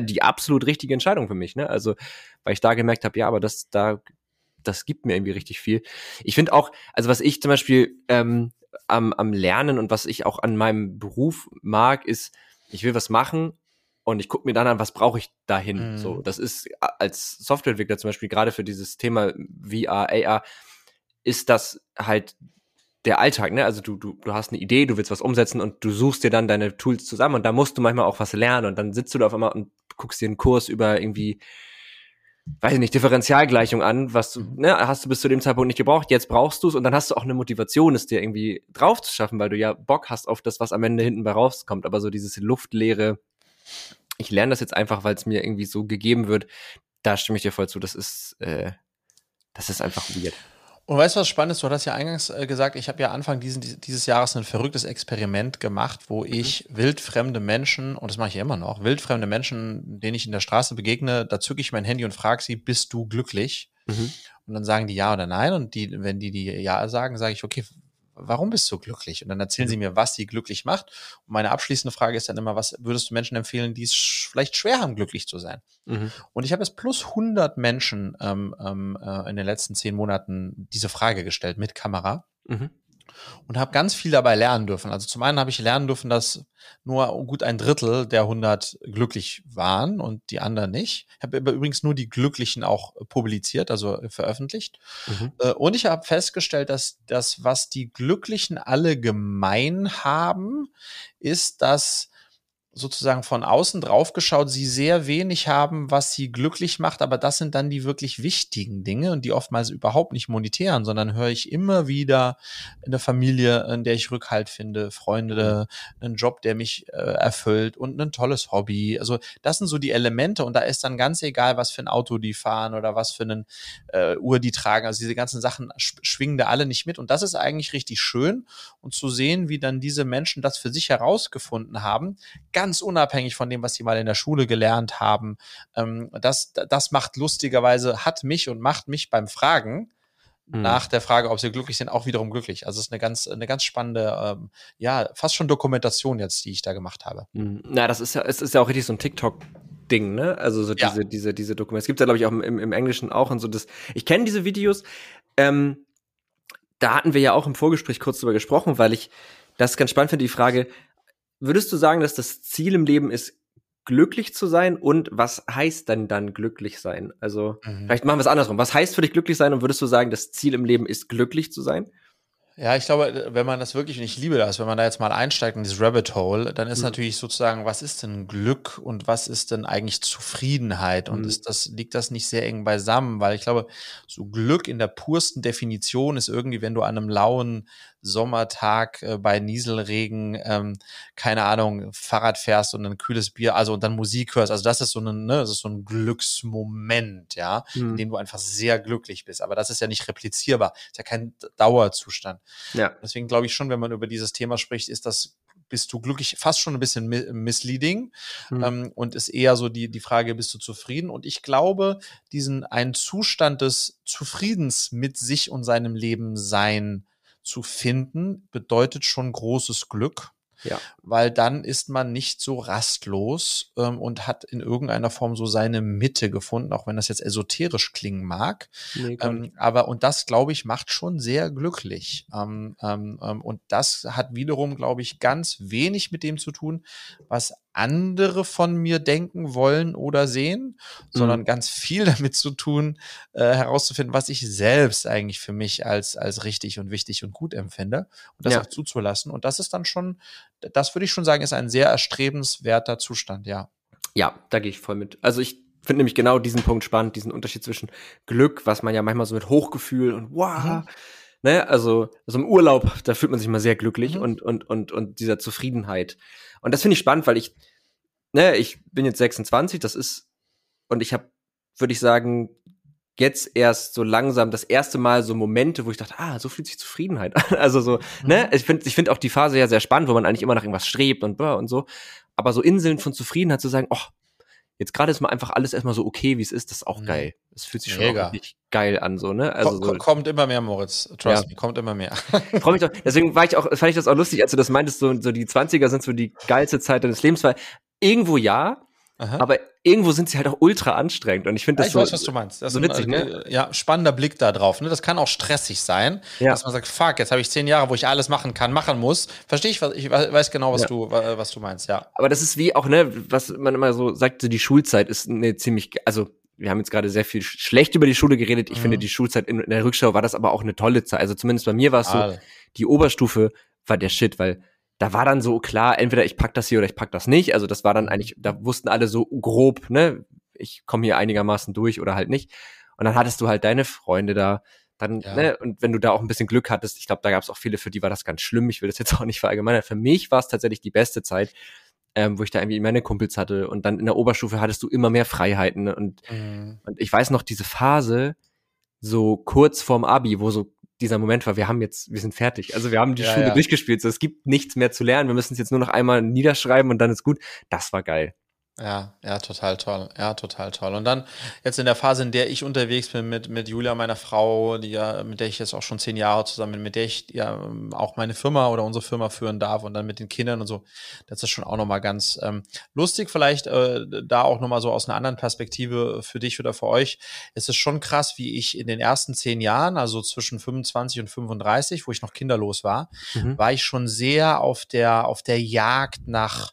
die absolut richtige Entscheidung für mich, ne? Also, weil ich da gemerkt habe, ja, aber das, da, das gibt mir irgendwie richtig viel. Ich finde auch, also was ich zum Beispiel ähm, am, am Lernen und was ich auch an meinem Beruf mag, ist, ich will was machen und ich gucke mir dann an, was brauche ich dahin. Mhm. So, das ist als Softwareentwickler zum Beispiel gerade für dieses Thema VR, AR, ist das halt der Alltag, ne? Also du, du, du hast eine Idee, du willst was umsetzen und du suchst dir dann deine Tools zusammen und da musst du manchmal auch was lernen und dann sitzt du da auf einmal und guckst dir einen Kurs über irgendwie, weiß ich nicht, Differentialgleichung an, was du, mhm. ne, hast du bis zu dem Zeitpunkt nicht gebraucht, jetzt brauchst du es und dann hast du auch eine Motivation, es dir irgendwie drauf zu schaffen, weil du ja Bock hast auf das, was am Ende hinten bei rauskommt, aber so dieses luftleere, ich lerne das jetzt einfach, weil es mir irgendwie so gegeben wird. Da stimme ich dir voll zu. Das ist, äh, das ist einfach weird. Und weißt du, was spannend ist? Du hast ja eingangs äh, gesagt, ich habe ja Anfang diesen, dieses Jahres ein verrücktes Experiment gemacht, wo mhm. ich wildfremde Menschen, und das mache ich ja immer noch, wildfremde Menschen, denen ich in der Straße begegne, da zücke ich mein Handy und frage sie, bist du glücklich? Mhm. Und dann sagen die ja oder nein. Und die, wenn die die ja sagen, sage ich, okay, warum bist du glücklich? Und dann erzählen sie mir, was sie glücklich macht. Und meine abschließende Frage ist dann immer, was würdest du Menschen empfehlen, die es vielleicht schwer haben, glücklich zu sein? Mhm. Und ich habe jetzt plus 100 Menschen ähm, ähm, äh, in den letzten zehn Monaten diese Frage gestellt mit Kamera. Mhm und habe ganz viel dabei lernen dürfen. Also zum einen habe ich lernen dürfen, dass nur gut ein Drittel der 100 glücklich waren und die anderen nicht. Ich habe übrigens nur die Glücklichen auch publiziert, also veröffentlicht. Mhm. Äh, und ich habe festgestellt, dass das, was die Glücklichen alle gemein haben, ist, dass sozusagen von außen drauf geschaut, sie sehr wenig haben, was sie glücklich macht, aber das sind dann die wirklich wichtigen Dinge und die oftmals überhaupt nicht monetären, sondern höre ich immer wieder in der Familie, in der ich Rückhalt finde, Freunde, mhm. einen Job, der mich äh, erfüllt und ein tolles Hobby. Also das sind so die Elemente und da ist dann ganz egal, was für ein Auto die fahren oder was für eine äh, Uhr die tragen. Also diese ganzen Sachen schwingen da alle nicht mit und das ist eigentlich richtig schön und zu sehen, wie dann diese Menschen das für sich herausgefunden haben ganz unabhängig von dem, was sie mal in der Schule gelernt haben. Ähm, das, das macht lustigerweise, hat mich und macht mich beim Fragen mhm. nach der Frage, ob sie glücklich sind, auch wiederum glücklich. Also es ist eine ganz, eine ganz spannende, ähm, ja, fast schon Dokumentation jetzt, die ich da gemacht habe. Mhm. Na, das ist ja, es ist ja auch richtig so ein TikTok. Ding, ne? Also so diese, ja. diese, diese Dokumente. Es gibt ja, glaube ich, auch im, im Englischen auch und so das. Ich kenne diese Videos. Ähm, da hatten wir ja auch im Vorgespräch kurz drüber gesprochen, weil ich das ganz spannend finde, die Frage, Würdest du sagen, dass das Ziel im Leben ist, glücklich zu sein? Und was heißt denn dann glücklich sein? Also, mhm. vielleicht machen wir es andersrum. Was heißt für dich glücklich sein? Und würdest du sagen, das Ziel im Leben ist, glücklich zu sein? Ja, ich glaube, wenn man das wirklich, und ich liebe das, wenn man da jetzt mal einsteigt in dieses Rabbit Hole, dann ist mhm. natürlich sozusagen, was ist denn Glück und was ist denn eigentlich Zufriedenheit? Und mhm. ist das, liegt das nicht sehr eng beisammen? Weil ich glaube, so Glück in der pursten Definition ist irgendwie, wenn du an einem lauen Sommertag äh, bei Nieselregen, ähm, keine Ahnung, Fahrrad fährst und ein kühles Bier, also und dann Musik hörst. Also das ist so ein, ne, das ist so ein Glücksmoment, ja, mhm. in dem du einfach sehr glücklich bist. Aber das ist ja nicht replizierbar, ist ja kein Dauerzustand. Ja. Deswegen glaube ich schon, wenn man über dieses Thema spricht, ist das bist du glücklich, fast schon ein bisschen misleading mhm. ähm, und ist eher so die, die Frage, bist du zufrieden? Und ich glaube, diesen einen Zustand des Zufriedens mit sich und seinem Leben sein zu finden, bedeutet schon großes Glück. Ja. Weil dann ist man nicht so rastlos ähm, und hat in irgendeiner Form so seine Mitte gefunden, auch wenn das jetzt esoterisch klingen mag. Nee, ähm, aber und das, glaube ich, macht schon sehr glücklich. Ähm, ähm, ähm, und das hat wiederum, glaube ich, ganz wenig mit dem zu tun, was andere von mir denken wollen oder sehen, sondern mhm. ganz viel damit zu tun, äh, herauszufinden, was ich selbst eigentlich für mich als, als richtig und wichtig und gut empfinde und das ja. auch zuzulassen. Und das ist dann schon, das würde ich schon sagen, ist ein sehr erstrebenswerter Zustand, ja. Ja, da gehe ich voll mit. Also ich finde nämlich genau diesen Punkt spannend, diesen Unterschied zwischen Glück, was man ja manchmal so mit Hochgefühl und wow, mhm. ne, also, also im Urlaub, da fühlt man sich mal sehr glücklich mhm. und, und, und, und dieser Zufriedenheit. Und das finde ich spannend, weil ich, ne, ich bin jetzt 26, das ist, und ich habe, würde ich sagen, jetzt erst so langsam das erste Mal so Momente, wo ich dachte, ah, so fühlt sich Zufriedenheit an. Also so, mhm. ne, ich finde ich finde auch die Phase ja sehr spannend, wo man eigentlich immer nach irgendwas strebt und und so, aber so Inseln von Zufriedenheit zu sagen, oh, jetzt gerade ist mal einfach alles erstmal so okay, wie es ist, das ist auch mhm. geil. Das fühlt sich schon richtig geil an, so, ne? Also so, kommt immer mehr, Moritz. Trust ja. me, kommt immer mehr. Freue mich doch. Deswegen war ich auch, fand ich das auch lustig, als du das meintest, so, so die 20er sind so die geilste Zeit deines Lebens, weil irgendwo ja, Aha. aber irgendwo sind sie halt auch ultra anstrengend und ich finde das ich so, weiß, was du meinst. Das so witzig, ne? Ja, spannender Blick da drauf. Ne? Das kann auch stressig sein, ja. dass man sagt, fuck, jetzt habe ich zehn Jahre, wo ich alles machen kann, machen muss. Verstehe ich, ich weiß genau, was ja. du, was du meinst, ja. Aber das ist wie auch, ne, was man immer so sagt, die Schulzeit ist eine ziemlich, also wir haben jetzt gerade sehr viel schlecht über die Schule geredet. Ich mhm. finde, die Schulzeit in, in, der Rückschau war das aber auch eine tolle Zeit. Also zumindest bei mir war es so, die Oberstufe war der Shit, weil da war dann so klar, entweder ich pack das hier oder ich pack das nicht. Also das war dann eigentlich, da wussten alle so grob, ne, ich komme hier einigermaßen durch oder halt nicht. Und dann hattest du halt deine Freunde da, dann, ja. ne, und wenn du da auch ein bisschen Glück hattest, ich glaube, da gab es auch viele, für die war das ganz schlimm. Ich will das jetzt auch nicht verallgemeinern. Für mich war es tatsächlich die beste Zeit, ähm, wo ich da irgendwie meine Kumpels hatte. Und dann in der Oberstufe hattest du immer mehr Freiheiten. Und, mhm. und ich weiß noch, diese Phase, so kurz vorm Abi, wo so dieser Moment war, wir haben jetzt, wir sind fertig. Also wir haben die ja, Schule ja. durchgespielt. So, es gibt nichts mehr zu lernen. Wir müssen es jetzt nur noch einmal niederschreiben und dann ist gut. Das war geil. Ja, ja, total toll. Ja, total toll. Und dann jetzt in der Phase, in der ich unterwegs bin mit, mit Julia, meiner Frau, die ja, mit der ich jetzt auch schon zehn Jahre zusammen bin, mit der ich ja auch meine Firma oder unsere Firma führen darf und dann mit den Kindern und so, das ist schon auch nochmal ganz ähm, lustig. Vielleicht äh, da auch nochmal so aus einer anderen Perspektive für dich oder für euch. Es ist schon krass, wie ich in den ersten zehn Jahren, also zwischen 25 und 35, wo ich noch kinderlos war, mhm. war ich schon sehr auf der, auf der Jagd nach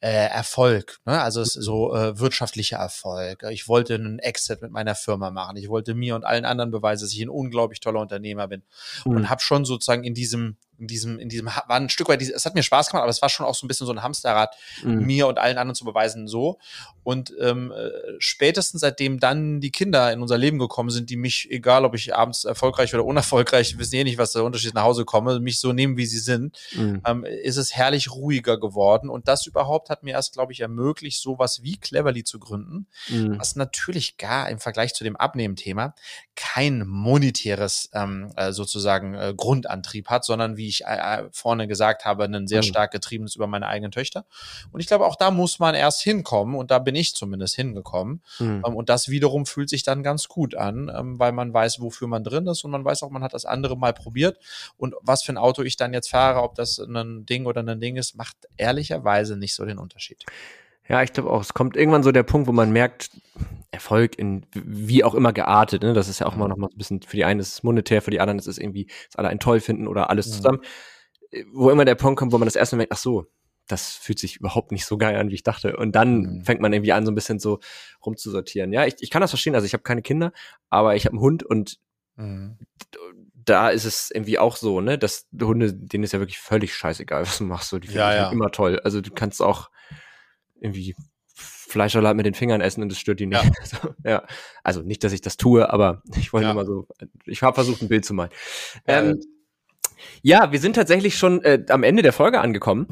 äh, Erfolg, ne? also so äh, wirtschaftlicher Erfolg. Ich wollte einen Exit mit meiner Firma machen. Ich wollte mir und allen anderen beweisen, dass ich ein unglaublich toller Unternehmer bin mhm. und habe schon sozusagen in diesem in diesem, in diesem, war ein Stück weit, es hat mir Spaß gemacht, aber es war schon auch so ein bisschen so ein Hamsterrad, mhm. mir und allen anderen zu beweisen, so. Und ähm, äh, spätestens seitdem dann die Kinder in unser Leben gekommen sind, die mich, egal ob ich abends erfolgreich oder unerfolgreich, wissen eh nicht, was der Unterschied nach Hause komme, mich so nehmen, wie sie sind, mhm. ähm, ist es herrlich ruhiger geworden. Und das überhaupt hat mir erst, glaube ich, ermöglicht, sowas wie Cleverly zu gründen, mhm. was natürlich gar im Vergleich zu dem Abnehmen-Thema kein monetäres ähm, äh, sozusagen äh, Grundantrieb hat, sondern wie ich äh, äh, vorne gesagt habe, ein sehr mhm. stark getriebenes über meine eigenen Töchter. Und ich glaube, auch da muss man erst hinkommen und da bin ich zumindest hingekommen. Mhm. Ähm, und das wiederum fühlt sich dann ganz gut an, ähm, weil man weiß, wofür man drin ist und man weiß auch, man hat das andere mal probiert. Und was für ein Auto ich dann jetzt fahre, ob das ein Ding oder ein Ding ist, macht ehrlicherweise nicht so den Unterschied. Ja, ich glaube auch, es kommt irgendwann so der Punkt, wo man merkt, Erfolg in wie auch immer geartet, ne? Das ist ja auch immer noch mal ein bisschen, für die einen ist es monetär, für die anderen ist es irgendwie, dass alle einen toll finden oder alles zusammen. Äh, wo immer der Punkt kommt, wo man das erste Mal merkt, ach so, das fühlt sich überhaupt nicht so geil an, wie ich dachte. Und dann mhm. fängt man irgendwie an, so ein bisschen so rumzusortieren. Ja, ich, ich kann das verstehen. Also ich habe keine Kinder, aber ich habe einen Hund und mhm. da ist es irgendwie auch so, ne, dass Hunde, denen ist ja wirklich völlig scheißegal, was du machst. So, die finden ja, ja. immer toll. Also du kannst auch irgendwie Fleischsalat mit den Fingern essen und das stört die nicht. Ja. So, ja. Also nicht, dass ich das tue, aber ich wollte ja. mal so, ich habe versucht, ein Bild zu malen. Ähm, ja, wir sind tatsächlich schon äh, am Ende der Folge angekommen.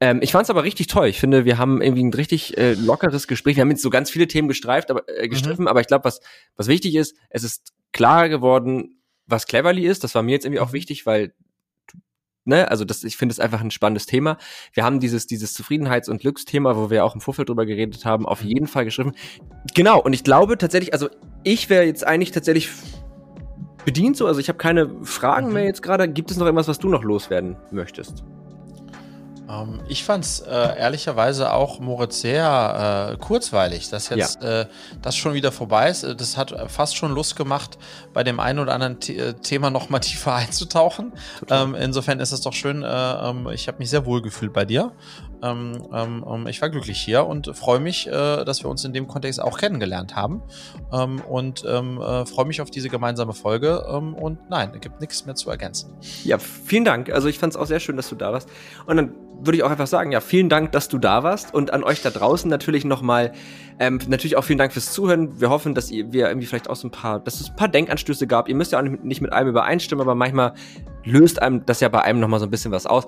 Ähm, ich fand es aber richtig toll. Ich finde, wir haben irgendwie ein richtig äh, lockeres Gespräch. Wir haben jetzt so ganz viele Themen gestreift, aber äh, gestriffen, mhm. aber ich glaube, was was wichtig ist, es ist klar geworden, was Cleverly ist. Das war mir jetzt irgendwie auch mhm. wichtig, weil ne, also das, ich finde es einfach ein spannendes Thema. Wir haben dieses, dieses Zufriedenheits- und Glücksthema, wo wir auch im Vorfeld drüber geredet haben, auf jeden Fall geschrieben. Genau, und ich glaube tatsächlich, also ich wäre jetzt eigentlich tatsächlich bedient so, also ich habe keine Fragen mhm. mehr jetzt gerade. Gibt es noch irgendwas, was du noch loswerden möchtest? Ähm, ich fand es äh, ehrlicherweise auch, Moritz, sehr äh, kurzweilig, dass jetzt ja. äh, das schon wieder vorbei ist. Das hat fast schon Lust gemacht, bei dem einen oder anderen The äh, Thema noch mal tiefer einzutauchen. Ähm, insofern ist es doch schön. Äh, ähm, ich habe mich sehr wohl gefühlt bei dir. Ähm, ähm, ähm, ich war glücklich hier und freue mich, äh, dass wir uns in dem Kontext auch kennengelernt haben. und freue mich auf diese gemeinsame Folge. und nein, es gibt nichts mehr zu ergänzen. Ja, vielen Dank. Also ich fand es auch sehr schön, dass du da warst. Und dann würde ich auch einfach sagen, ja, vielen Dank, dass du da warst und an euch da draußen natürlich nochmal, ähm, natürlich auch vielen Dank fürs Zuhören. Wir hoffen, dass ihr, wir irgendwie vielleicht auch so ein paar, dass es ein paar Denkanstöße gab. Ihr müsst ja auch nicht mit allem übereinstimmen, aber manchmal löst einem das ja bei einem nochmal so ein bisschen was aus.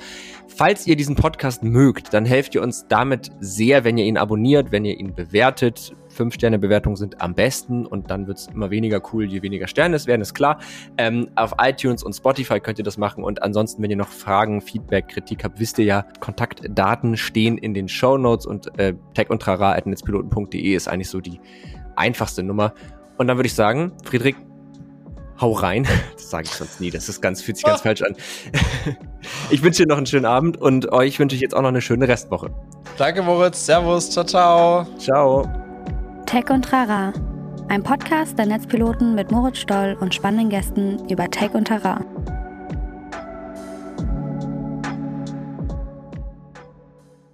Falls ihr diesen Podcast mögt, dann helft ihr uns damit sehr, wenn ihr ihn abonniert, wenn ihr ihn bewertet, 5-Sterne-Bewertungen sind am besten und dann wird es immer weniger cool, je weniger Sterne es werden, ist klar. Ähm, auf iTunes und Spotify könnt ihr das machen und ansonsten, wenn ihr noch Fragen, Feedback, Kritik habt, wisst ihr ja, Kontaktdaten stehen in den Show Notes und äh, tech und trara.netzpiloten.de ist eigentlich so die einfachste Nummer. Und dann würde ich sagen, Friedrich, hau rein. Das sage ich sonst nie. Das ist ganz, fühlt sich ganz oh. falsch an. Ich wünsche dir noch einen schönen Abend und euch wünsche ich jetzt auch noch eine schöne Restwoche. Danke, Moritz. Servus. Ciao, ciao. Ciao. Tech und Trara, ein Podcast der Netzpiloten mit Moritz Stoll und spannenden Gästen über Tech und Trara.